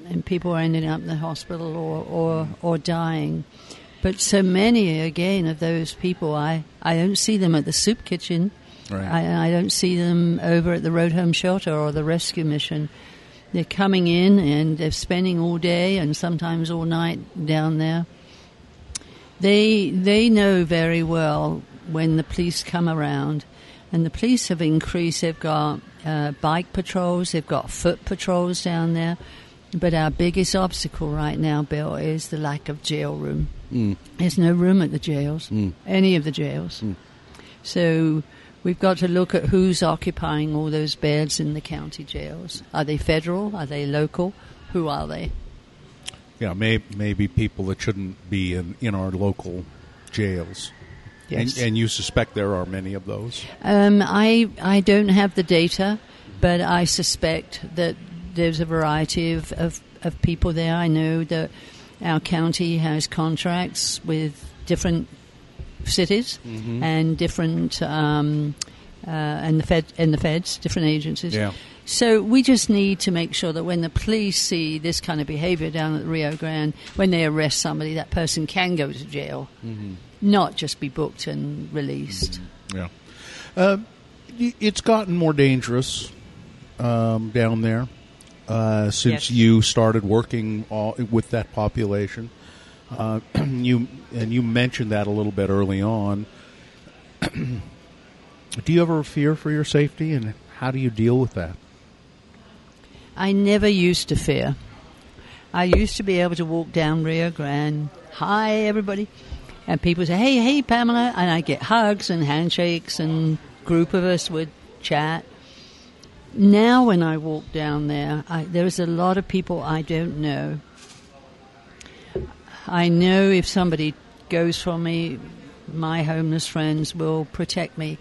and people are ending up in the hospital or or, or dying. But so many again of those people, I, I don't see them at the soup kitchen. Right. I, I don't see them over at the road home shelter or the rescue mission. They're coming in and they're spending all day and sometimes all night down there. They they know very well when the police come around and the police have increased. They've got uh, bike patrols, they've got foot patrols down there. But our biggest obstacle right now, Bill, is the lack of jail room. Mm. There's no room at the jails, mm. any of the jails. Mm. So we've got to look at who's occupying all those beds in the county jails. Are they federal? Are they local? Who are they? Yeah, may, maybe people that shouldn't be in, in our local jails. Yes. And, and, you suspect there are many of those? Um, I, I don't have the data, but I suspect that there's a variety of, of, of people there. I know that our county has contracts with different cities mm-hmm. and different um, uh, and the Fed and the feds, different agencies. Yeah. So we just need to make sure that when the police see this kind of behavior down at the Rio Grande, when they arrest somebody, that person can go to jail, Mm-hmm. Not just be booked and released. Yeah. Uh, it's gotten more dangerous um, down there uh, since Yes. you started working all, with that population. Uh, <clears throat> you and you mentioned that a little bit early on. <clears throat> do you ever fear for your safety, and how do you deal with that? I never used to fear. I used to be able to walk down Rio Grande, hi everybody, and people say, "Hey, hey, Pamela," and I get hugs and handshakes, and group of us would chat. Now, when I walk down there, I, there's a lot of people I don't know. I know if somebody goes for me, my homeless friends will protect me.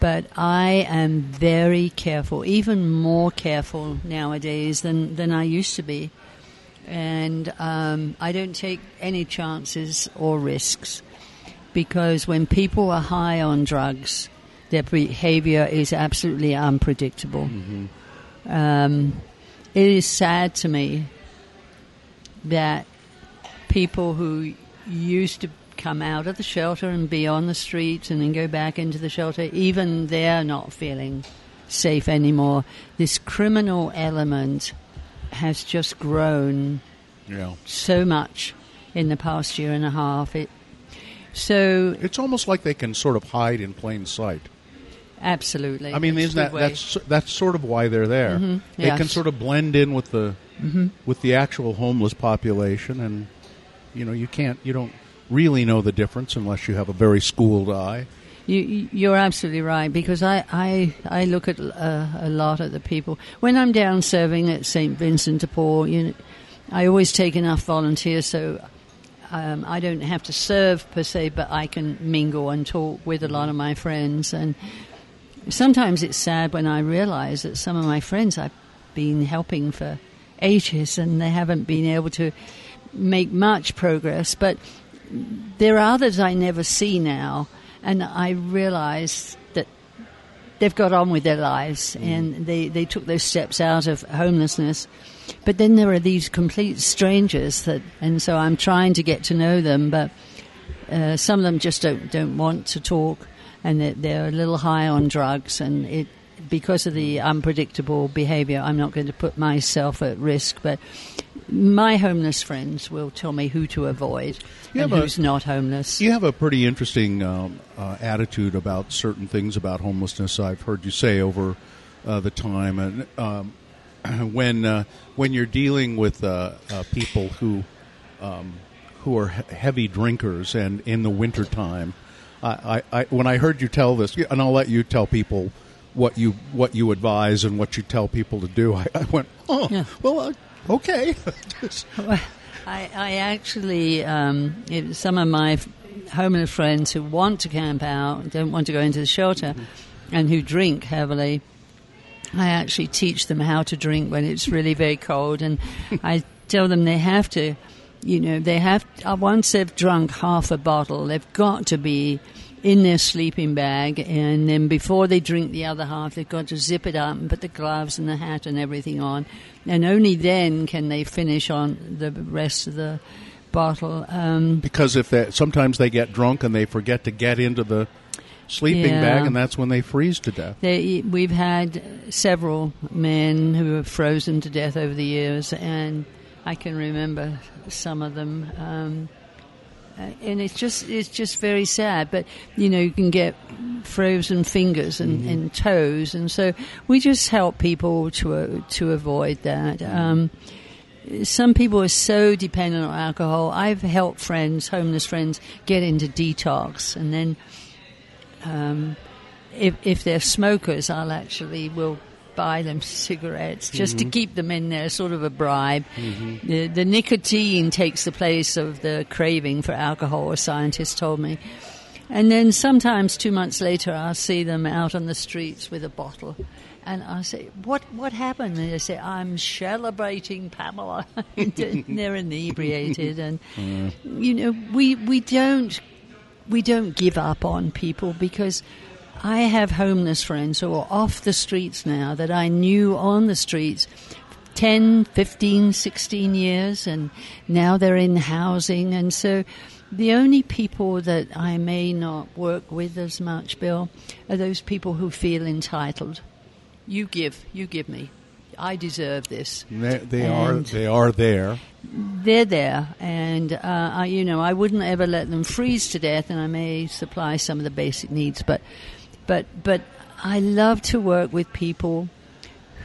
But I am very careful, even more careful nowadays than, than I used to be. And um, I don't take any chances or risks because when people are high on drugs, their behavior is absolutely unpredictable. Um, it is sad to me that people who used to come out of the shelter and be on the streets and then go back into the shelter, even they're not feeling safe anymore. This criminal element has just grown Yeah. so much in the past year and a half. It so It's almost like they can sort of hide in plain sight. absolutely. I mean, That's isn't that way. that's that's sort of why they're there? Mhm, They can sort of blend in with the Mhm. with the actual homeless population, and you know, you can't, you don't really know the difference unless you have a very schooled eye. You, you- you're absolutely right because I, I, I look at uh, a lot of the people when I'm down serving at St Vincent de Paul. You know, I always take enough volunteers so um, I don't have to serve per se, but I can mingle and talk with a lot of my friends. And sometimes it's sad when I realize that some of my friends I've been helping for ages and they haven't been able to make much progress. But there are others I never see now, and I realize that they've got on with their lives and they, they took those steps out of homelessness. But then there are these complete strangers that, and so I'm trying to get to know them, but uh, some of them just don't don't want to talk, and they're, they're a little high on drugs, and it because of the unpredictable behaviour. I'm not going to put myself at risk, but my homeless friends will tell me who to avoid You and have a- who's not homeless. You have a pretty interesting um, uh, attitude about certain things about homelessness. I've heard you say over uh, the time, and um, <clears throat> when uh, when you're dealing with uh, uh, people who um, who are he- heavy drinkers, and in the wintertime, I, I, I when I heard you tell this, and I'll let you tell people what you what you advise and what you tell people to do. <laughs> I, I went, oh, Yeah. well, uh, okay. <laughs> I, I actually, um, some of my homeless friends who want to camp out, don't want to go into the shelter, and who drink heavily, I actually teach them how to drink when it's really very cold, and I tell them they have to, you know, they have. uh, Once they've drunk half a bottle, they've got to be in their sleeping bag, and then before they drink the other half, they've got to zip it up and put the gloves and the hat and everything on, and only then can they finish on the rest of the bottle. Um, because if they, sometimes they get drunk and they forget to get into the sleeping Yeah. bag, and that's when they freeze to death. They, we've had several men who have frozen to death over the years, and I can remember some of them. Um, and it's just it's just very sad. But you know, you can get frozen fingers and, and toes, and so we just help people to uh, to avoid that. Um, some people are so dependent on alcohol. I've helped friends, homeless friends, get into detox, and then um, if if they're smokers, I'll actually will buy them <laughs> cigarettes just to Mhm. keep them in there, sort of a bribe. Mhm. The, the nicotine takes the place of the craving for alcohol, a scientist told me. And then sometimes two months later, I'll see them out on the streets with a bottle. And I say, what, what happened? And they say, I'm celebrating Pamela. <laughs> <laughs> They're inebriated. And, you know, we, we don't, we don't give up on people because I have homeless friends who are off the streets now that I knew on the streets 10, 15, 16 years, and now they're in housing. And so the only people that I may not work with as much, Bill, are those people who feel entitled. You give, you give me. I deserve this. They, they are they are there. they're there, and uh, I, you know, I wouldn't ever let them freeze to death, and I may supply some of the basic needs, but, but, but I love to work with people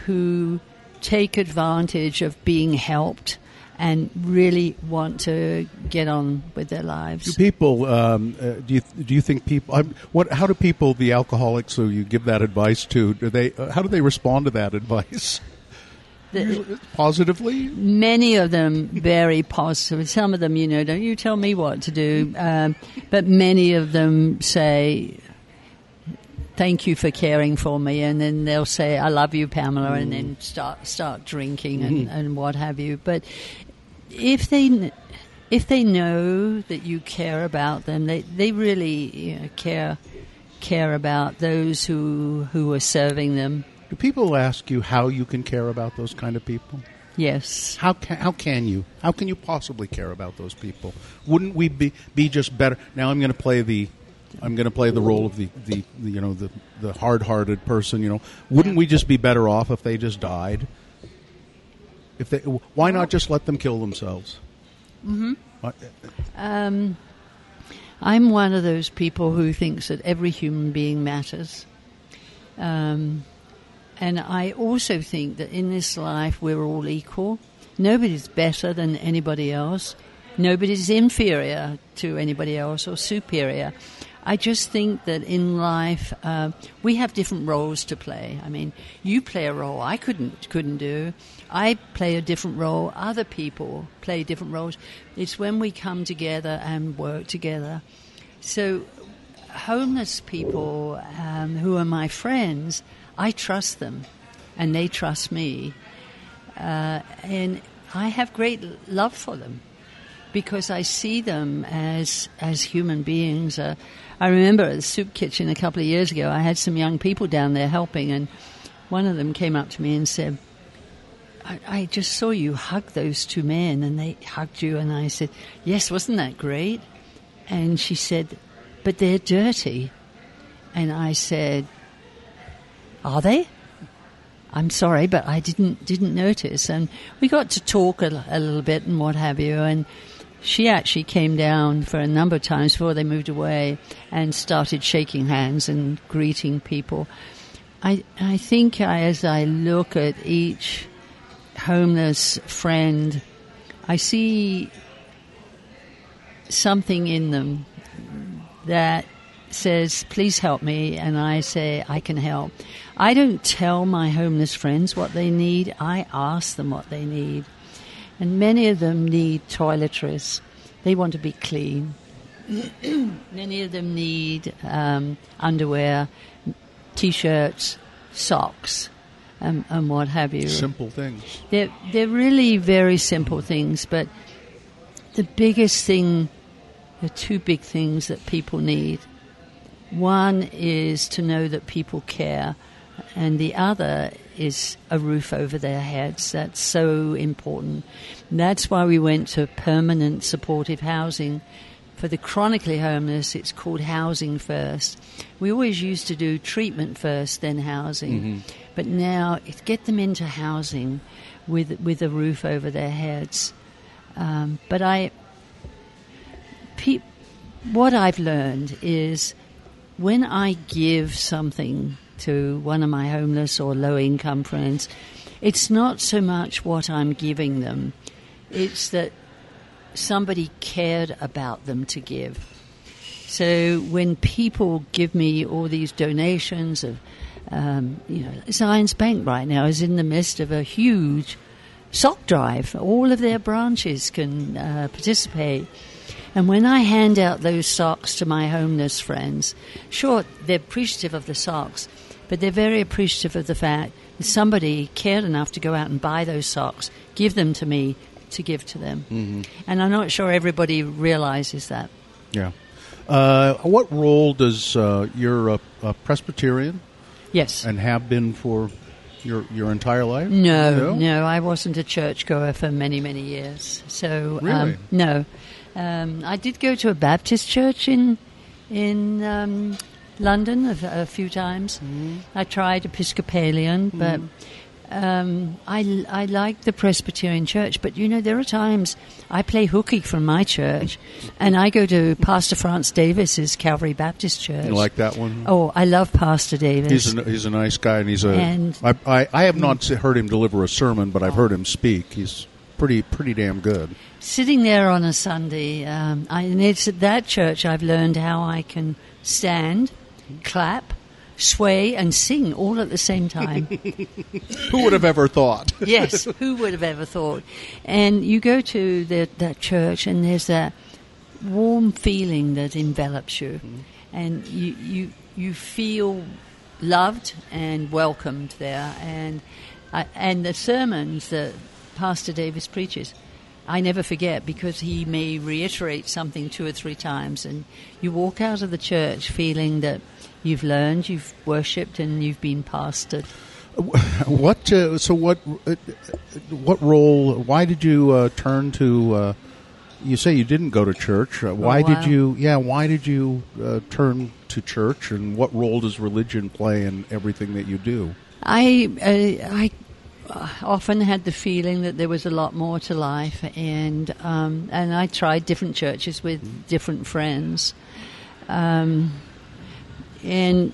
who take advantage of being helped and really want to get on with their Do lives. people? Um, uh, do you do you think people? Um, what? How do people, the alcoholics who you give that advice to, do they? Uh, how do they respond to that advice? The- Positively. many of them very positive. Some of them, you know, don't you tell me what to do. Um, but many of them say, "Thank you for caring for me," and then they'll say, "I love you, Pamela," and then mm. start start drinking and, mm-hmm. and what have you. But if they if they know that you care about them, they they really you know, care care about those who who are serving them. Do people ask you how you can care about those kind of people? Yes. How can how can you? How can you possibly care about those people? Wouldn't we be be just better? Now I'm going to play the I'm going to play the role of the, the, the you know the the hard-hearted person. You know, wouldn't we just be better off if they just died? If they, why not just let them kill themselves? Mm-hmm. Um, I'm one of those people who thinks that every human being matters. Um, and I also think that in this life we're all equal. Nobody's better than anybody else. Nobody's inferior to anybody else or superior. I just think that in life uh, we have different roles to play. I mean, you play a role I couldn't couldn't do. I play a different role. Other people play different roles. It's when we come together and work together. So, homeless people um, who are my friends, I trust them, and they trust me, uh, and I have great love for them because I see them as as human beings. Uh, I remember at the soup kitchen a couple of years ago, I had some young people down there helping, and one of them came up to me and said, I, I just saw you hug those two men, and they hugged you, and I said, Yes, wasn't that great? And she said, But they're dirty. And I said, Are they? I'm sorry, but I didn't didn't notice. And we got to talk a, a little bit and what have you. And she actually came down for a number of times before they moved away and started shaking hands and greeting people. I I think I, as I look at each homeless friend, I see something in them that says, please help me, and I say, I can help. I don't tell my homeless friends what they need, I ask them what they need. And many of them need toiletries, they want to be clean. <coughs> many of them need um, underwear, t shirts, socks, and, and what have you. Simple things. They're, they're really very simple things, but the biggest thing, the two big things that people need. One is to know that people care, and the other is a roof over their heads. That's so important. And that's why we went to permanent supportive housing. For the chronically homeless, it's called housing first. We always used to do treatment first, then housing. But now, get them into housing with, with a roof over their heads. Um, but I, pe- what I've learned is when I give something to one of my homeless or low income friends, it's not so much what I'm giving them, it's that somebody cared about them to give. So when people give me all these donations of, um, you know, Zions Bank right now is in the midst of a huge sock drive. All of their branches can uh, participate. And when I hand out those socks to my homeless friends, sure, they're appreciative of the socks, but they're very appreciative of the fact that somebody cared enough to go out and buy those socks, give them to me to give to them. Mhm. And I'm not sure everybody realizes that. Yeah. Uh, what role does uh, you're a, a Presbyterian Yes. and have been for your your entire life? No, no, I wasn't a churchgoer for many, many years. So Really? um, no, um, I did go to a Baptist church in in um, London a, a few times. Mm-hmm. I tried Episcopalian, but um, I I like the Presbyterian church. But you know, there are times I play hooky from my church, <laughs> and I go to Pastor France Davis's Calvary Baptist Church. You like that one? Oh, I love Pastor Davis. He's a, he's a nice guy, and he's a. And- I, I, I have not heard him deliver a sermon, but I've heard him speak. He's pretty pretty damn good. sitting there on a Sunday, um, I, and it's at that church I've learned how I can stand, clap, sway, and sing all at the same time. <laughs> Who would have ever thought? <laughs> yes, who would have ever thought? And you go to the, that church, and there's that warm feeling that envelops you, mm-hmm. and you you you feel loved and welcomed there, and I, and the sermons that Pastor Davis preaches. I never forget because he may reiterate something two or three times, and you walk out of the church feeling that you've learned, you've worshipped, and you've been pastored. <laughs> What? Uh, so what? Uh, what role? Why did you uh, turn to? Uh, you say you didn't go to church. Uh, why did you? Yeah, why did you uh, turn to church? And what role does religion play in everything that you do? I uh, I uh, often had the feeling that there was a lot more to life, and um, and I tried different churches with different friends, um, and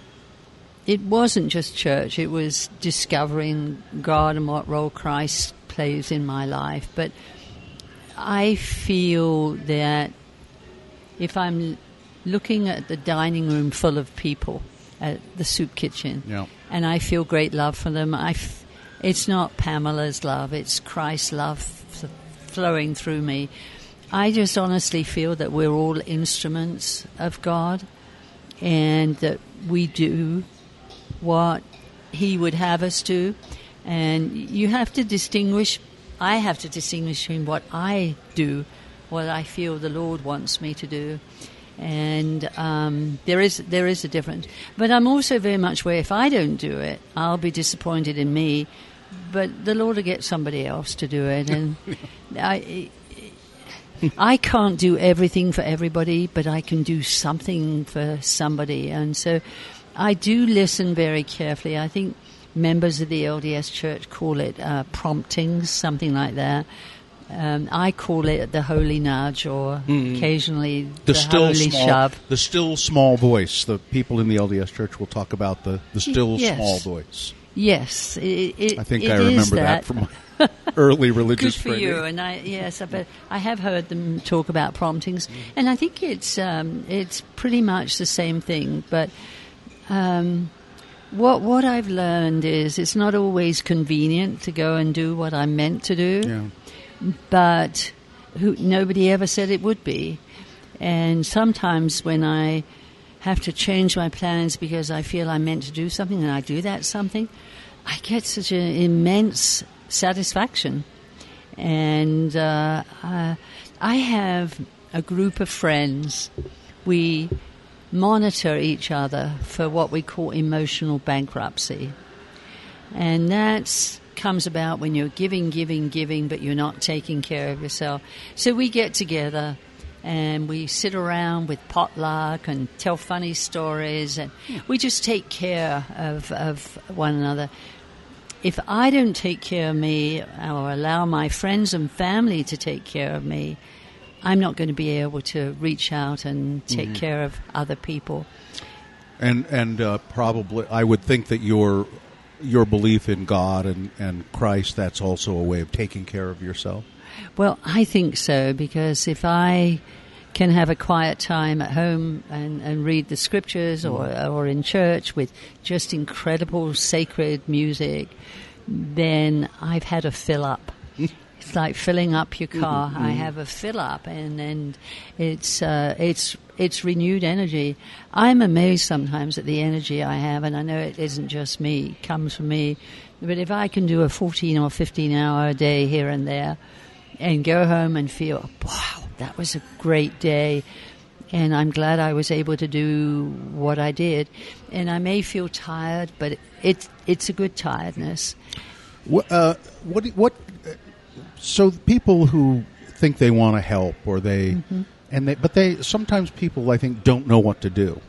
it wasn't just church; it was discovering God and what role Christ plays in my life. But I feel that if I'm looking at the dining room full of people at the soup kitchen, Yeah. and I feel great love for them. I f- it's not Pamela's love; it's Christ's love f- flowing through me. I just honestly feel that we're all instruments of God, and that we do what He would have us do. And you have to distinguish. I have to distinguish between what I do, what I feel the Lord wants me to do, and um, there is there is a difference. But I'm also very much where if I don't do it, I'll be disappointed in me. But the Lord will get somebody else to do it, and <laughs> I. I can't do everything for everybody, but I can do something for somebody. And so I do listen very carefully. I think members of the LDS Church call it uh, promptings, something like that. Um, I call it the holy nudge, or occasionally Mm-hmm. The, the, still holy small, shove. the still small voice. The people in the LDS Church will talk about the, the still Yes. small voice. Yes, it, it, I think I remember that, that from my <laughs> early religious Good for training. you, and I yes, I bet I have heard them talk about promptings, and I think it's um, it's pretty much the same thing. But um, what what I've learned is it's not always convenient to go and do what I'm meant to do, Yeah. but who, nobody ever said it would be. And sometimes when I have to change my plans because I feel I'm meant to do something and I do that something, I get such an immense satisfaction. And uh, uh, I have a group of friends. We monitor each other for what we call emotional bankruptcy. And that comes about when you're giving, giving, giving, but you're not taking care of yourself. So we get together and we sit around with potluck and tell funny stories and we just take care of, of one another. If I don't take care of me or allow my friends and family to take care of me, I'm not going to be able to reach out and take care of other people. And and uh, probably, I would think that your your belief in God and, and Christ that's also a way of taking care of yourself. Well, I think so because if I can have a quiet time at home and, and read the scriptures or, mm. or in church with just incredible sacred music, then I've had a fill up. <laughs> It's like filling up your mm-hmm. car. I mm-hmm. have a fill up, and and it's uh, it's it's renewed energy. I'm amazed sometimes at the energy I have, and I know it isn't just me; it comes from me. But if I can do a 14 or 15 hour day here and there, and go home and feel, wow, that was a great day. and I'm glad I was able to do what I did. And I may feel tired, but it's it's a good tiredness. What? Uh, what? What? uh, So people who think they want to help, or they, Mm-hmm. and they, but they sometimes people I think don't know what to do.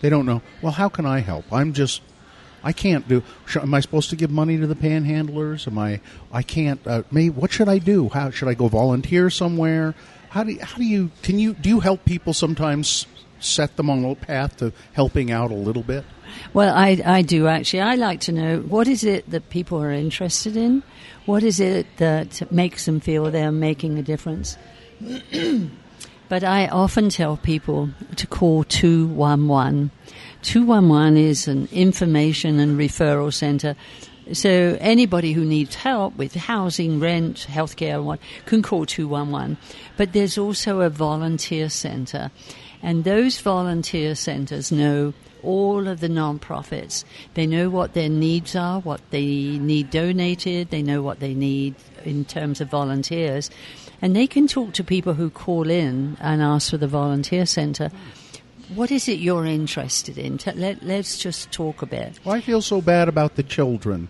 They don't know. Well, how can I help? I'm just. I can't do. Am I supposed to give money to the panhandlers? Am I? I can't. Uh, maybe. What should I do? How should I go volunteer somewhere? How do? You, how do you? Can you? Do you help people sometimes? Set them on a path to helping out a little bit. Well, I, I do actually. I like to know what is it that people are interested in? What is it that makes them feel they're making a difference? <clears throat> but I often tell people to call 211. 211 is an information and referral center. So anybody who needs help with housing, rent, healthcare, what can call 211. But there's also a volunteer center. And those volunteer centers know all of the non-profits. They know what their needs are, what they need donated, they know what they need in terms of volunteers. And they can talk to people who call in and ask for the volunteer center. What is it you're interested in? Let, let's just talk a bit. Well, I feel so bad about the children.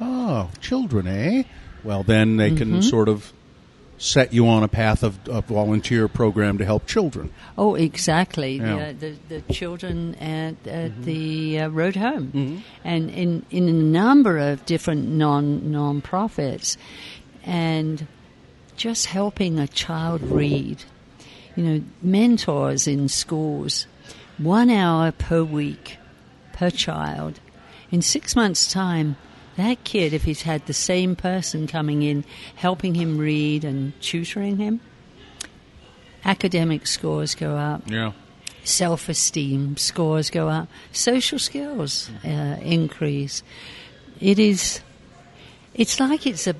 Oh, children, eh? Well, then they can Mhm. sort of set you on a path of a volunteer program to help children. Oh, exactly. Yeah. The, the, the children at, at the uh, road home, and in in a number of different non non profits, and just helping a child read. You know, mentors in schools, one hour per week per child. In six months' time, that kid, if he's had the same person coming in, helping him read and tutoring him, academic scores go up Yeah. self esteem scores go up, social skills uh, increase. It is, it's like it's a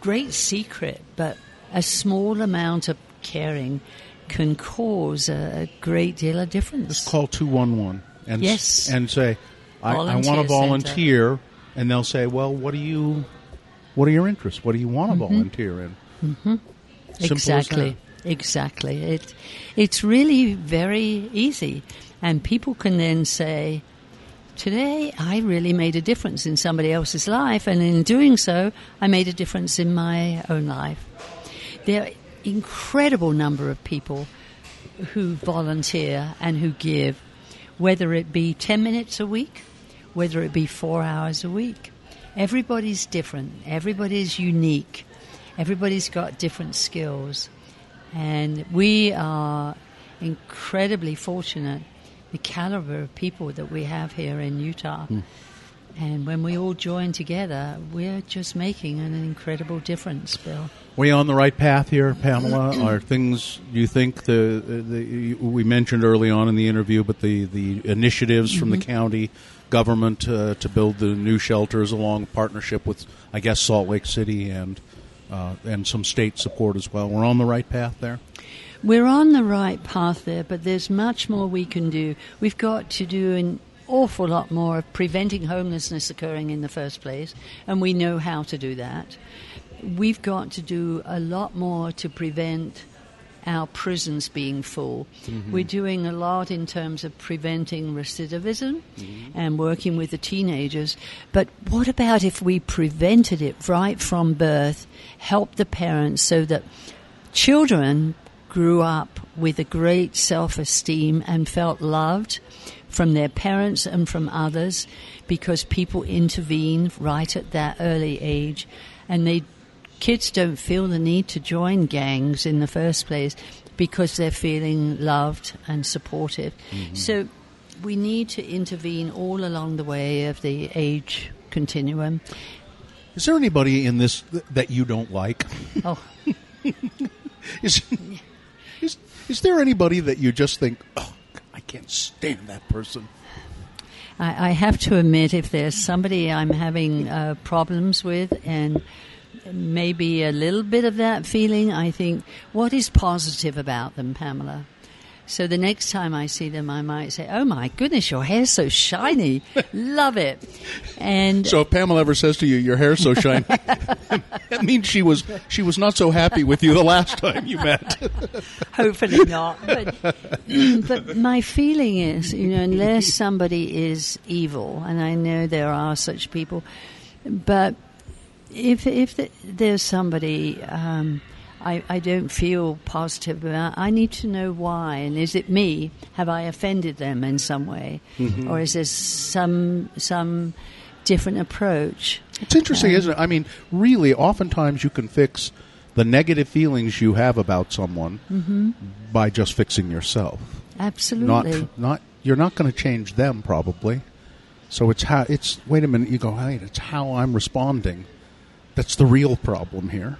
great secret, but a small amount of caring can cause a, great deal of difference. Just call 211 and, s- Yes. and say, I, I want to volunteer. And they'll say, well, what do you, what are your interests? What do you want to Mhm. volunteer in? hmm Exactly. Exactly. It, it's really very easy. And people can then say, Today I really made a difference in somebody else's life, and in doing so, I made a difference in my own life. There are incredible number of people who volunteer and who give, whether it be 10 minutes a week, whether it be four hours a week. Everybody's different, everybody's unique, everybody's got different skills. And we are incredibly fortunate the caliber of people that we have here in Utah. Hmm. And when we all join together, we're just making an incredible difference, Bill. We on the right path here, Pamela? <clears throat> Are things you think the, the we mentioned early on in the interview, but the, the initiatives from the Mhm. county government uh, to build the new shelters along partnership with, I guess, Salt Lake City and uh, and some state support as well. We're on the right path there. We're on the right path there, but there's much more we can do. We've got to do an awful lot more of preventing homelessness occurring in the first place, and we know how to do that. We've got to do a lot more to prevent our prisons being full. Mhm. We're doing a lot in terms of preventing recidivism and working with the teenagers. But what about if we prevented it right from birth, help the parents so that children grew up with a great self esteem and felt loved from their parents and from others because people intervene right at that early age and they kids don't feel the need to join gangs in the first place because they're feeling loved and supportive. Mm-hmm. So we need to intervene all along the way of the age continuum. Is there anybody in this th- that you don't like? Oh. <laughs> is, is is there anybody that you just think, oh, I can't stand that person? I, I have to admit, if there's somebody I'm having uh, problems with, and maybe a little bit of that feeling, I think, what is positive about them, Pamela? So the next time I see them, I might say, "Oh my goodness, your hair's so shiny, <laughs> love it." And So if Pamela ever says to you, "Your hair's so shiny," <laughs> that means she was she was not so happy with you the last time you met. <laughs> hopefully not. But, mm, but my feeling is, you know, unless somebody is evil, and I know there are such people, but if if there's somebody um, I, I don't feel positive about, I need to know why. And is it me? Have I offended them in some way, Mhm. or is there some some different approach? It's interesting, isn't it? I mean, really, oftentimes you can fix the negative feelings you have about someone Mhm. by just fixing yourself. Absolutely. Not, not you're not going to change them probably. So it's how it's. Wait a minute. You go. Wait. It's how I'm responding. That's the real problem here.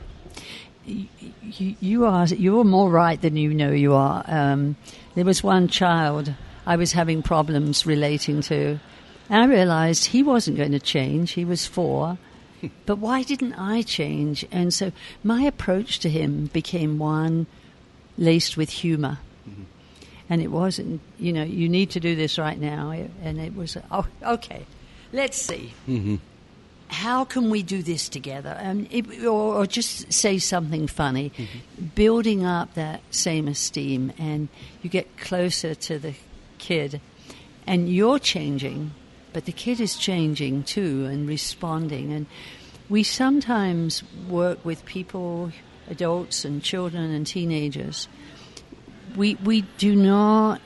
you, you are you are more right than you know you are. Um, there was one child I was having problems relating to, and I realized he wasn't going to change. He was four, <laughs> but why didn't I change? And so my approach to him became one laced with humor. And it wasn't, you know, you need to do this right now. And it was, oh, okay, let's see Mm-hmm. How can we do this together? Um, it, or, or just say something funny, building up that same esteem, and you get closer to the kid, and you're changing, but the kid is changing too and responding. And we sometimes work with people, adults and children and teenagers. We we do not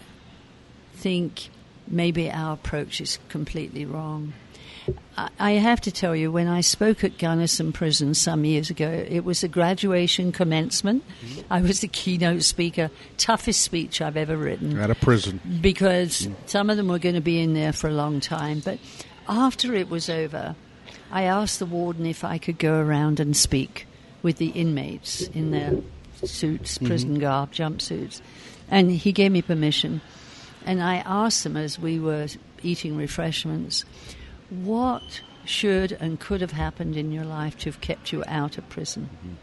think maybe our approach is completely wrong. I- I have to tell you, when I spoke at Gunnison Prison some years ago, it was a graduation commencement. I was the keynote speaker, toughest speech I've ever written At a prison. because some of them were going to be in there for a long time. But after it was over, I asked the warden if I could go around and speak with the inmates in their suits, Mhm. prison garb, jumpsuits. And he gave me permission. And I asked them as we were eating refreshments, what should and could have happened in your life to have kept you out of prison? Mm-hmm.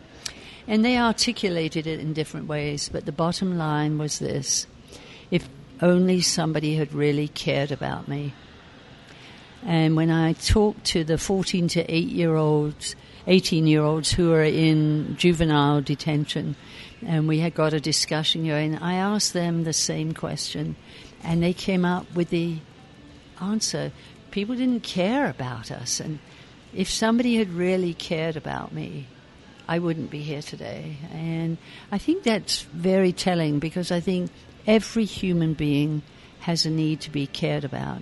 And they articulated it in different ways, but the bottom line was this if only somebody had really cared about me. And when I talked to the 14 to 8 year olds, 18 year olds who are in juvenile detention, and we had got a discussion going, I asked them the same question, and they came up with the answer. People didn't care about us, and if somebody had really cared about me, I wouldn't be here today. And I think that's very telling because I think every human being has a need to be cared about.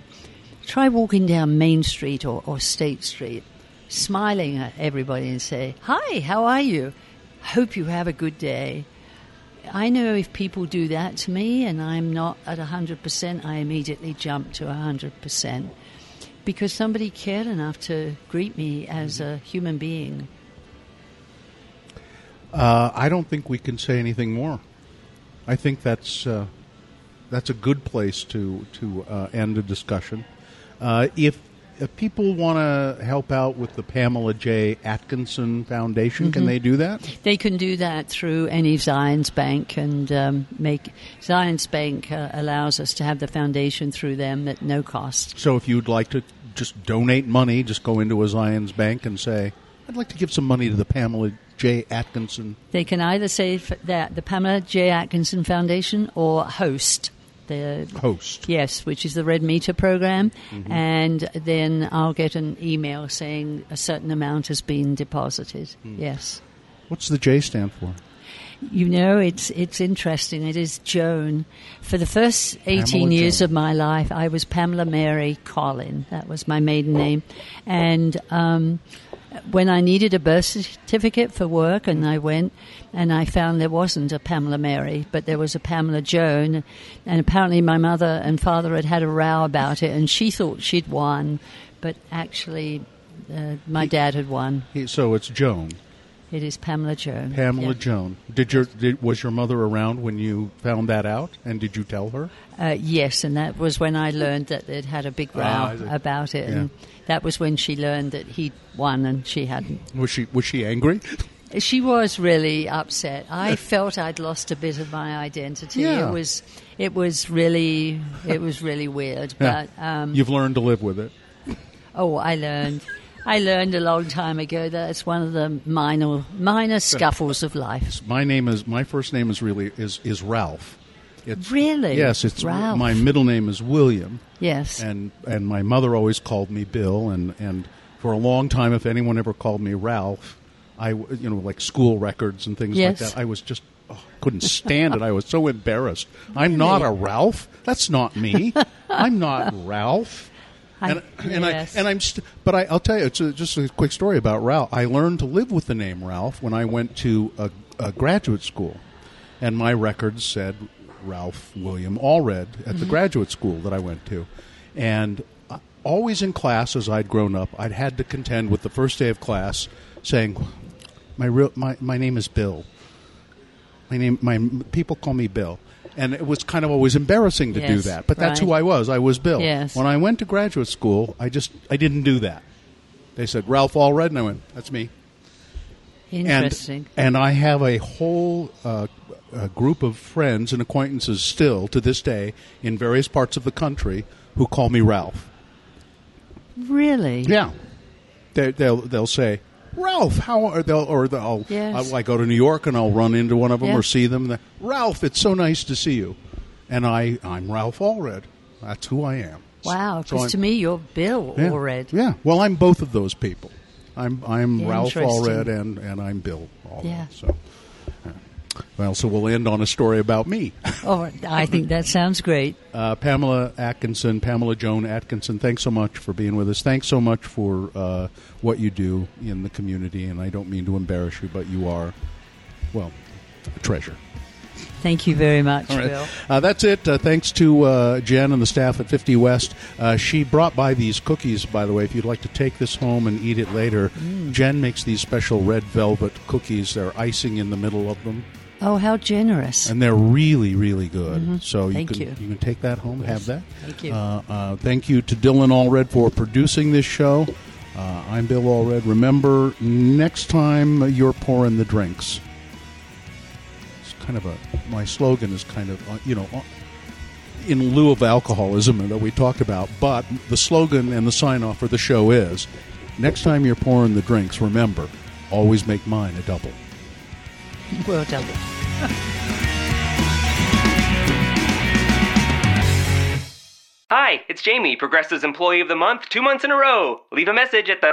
Try walking down Main Street or, or State Street, smiling at everybody and say, Hi, how are you? Hope you have a good day. I know if people do that to me and I'm not at 100%, I immediately jump to 100% because somebody cared enough to greet me as a human being. Uh, I don't think we can say anything more. I think that's uh, that's a good place to to uh, end a discussion. Uh, if, if people want to help out with the Pamela J. Atkinson Foundation, can Mhm. they do that? They can do that through any Zions Bank and um, make Zions Bank uh, allows us to have the foundation through them at no cost. So if you'd like to just donate money, just go into a Zions Bank and say, "I'd like to give some money to the Pamela J. Atkinson." They can either say that the Pamela J. Atkinson Foundation or host. The Host. Yes, which is the Red Meter program. Mhm. And then I'll get an email saying a certain amount has been deposited. Hmm. Yes. What's the J stand for? You know, it's it's interesting. It is Joan. For the first eighteen Pamela years Joan. of my life, I was Pamela Mary Collin. That was my maiden name, and um, when I needed a birth certificate for work, and I went, and I found there wasn't a Pamela Mary, but there was a Pamela Joan, and apparently my mother and father had had a row about it, and she thought she'd won, but actually, uh, my dad had won. He- So it's Joan. It is Pamela Joan. Pamela Yeah. Joan. Did your did, was your mother around when you found that out, and did you tell her? Uh, yes, and that was when I learned that they'd had a big row Ah, about it, and that was when she learned that he'd won and she hadn't. Was she was she angry? She was really upset. <laughs> I felt I'd lost a bit of my identity. Yeah. It was, it was really, it was really weird. Yeah. But um, You've learned to live with it. oh, I learned. I learned a long time ago that it's one of the minor, minor scuffles of life. My name is my first name is really is is Ralph. It's, Really? Yes, it's Ralph. my middle name is William. Yes. and and my mother always called me Bill, and and for a long time, if anyone ever called me Ralph, I you know like school records and things Yes. like that, I was just oh, couldn't stand it. I was so embarrassed. <laughs> I'm not a Ralph. That's not me. <laughs> I'm not Ralph. I- And, and yes. I and I'm st- but I, I'll tell you it's a, just a quick story about Ralph. I learned to live with the name Ralph when I went to a, a graduate school, and my records said Ralph William Allred at the mm-hmm. graduate school that I went to, and always in class as I'd grown up, I'd had to contend with the first day of class saying, "My real my my name is Bill." My name, my people call me Bill, and it was kind of always embarrassing to do that. But that's who. I was. I was Bill. Yes. When I went to graduate school, I just I didn't do that. They said Ralph Allred, and I went, "That's me." Interesting. And, and I have a whole uh, a group of friends and acquaintances still to this day in various parts of the country who call me Ralph. really? Yeah, they, they'll they'll say. Ralph, how are they'll or they'll oh, Yes. I, I go to New York and I'll run into one of them Yeah. or see them. Ralph, it's so nice to see you, and I I'm Ralph Allred. That's who I am. Wow. Because I'm- to me, you're Bill yeah. Allred. Yeah. Well, I'm both of those people. I'm I'm Ralph. Allred and and I'm Bill Allred. Yeah. So. Well, so we'll end on a story about me. Oh, I think that sounds great. <laughs> Uh, Pamela Atkinson, Pamela Joan Atkinson, thanks so much for being with us. Thanks so much for uh, what you do in the community. And I don't mean to embarrass you, but you are, well, a treasure. Thank you very much, right. Bill. Uh, that's it. Uh, thanks to uh, Jen and the staff at 50 West. Uh, she brought by these cookies, by the way. If you'd like to take this home and eat it later, Mm. Jen makes these special red velvet cookies. They're icing in the middle of them, Oh, how generous. and they're really, really good. Mhm. So you Thank can you. can take that home, have that. Thank you. Uh, uh, thank you to Dylan Allred for producing this show. Uh, I'm Bill Allred. Remember, next time you're pouring the drinks, it's kind of a my slogan is kind of uh, you know uh, in lieu of alcoholism that we talked about, but the slogan and the sign off for the show is next time you're pouring the drinks, remember, always make mine a double. Done. Hi, it's Jamie, Progressive's Employee of the Month, two months in a row. Leave a message at the.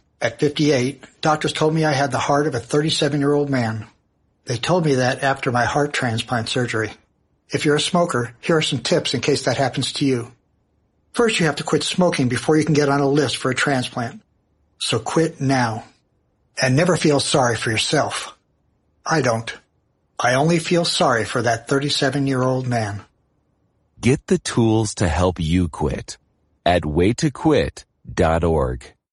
At 58, doctors told me I had the heart of a 37 year old man. They told me that after my heart transplant surgery. If you're a smoker, here are some tips in case that happens to you. First, you have to quit smoking before you can get on a list for a transplant. So quit now. And never feel sorry for yourself. I don't. I only feel sorry for that 37 year old man. Get the tools to help you quit at waytoquit.org.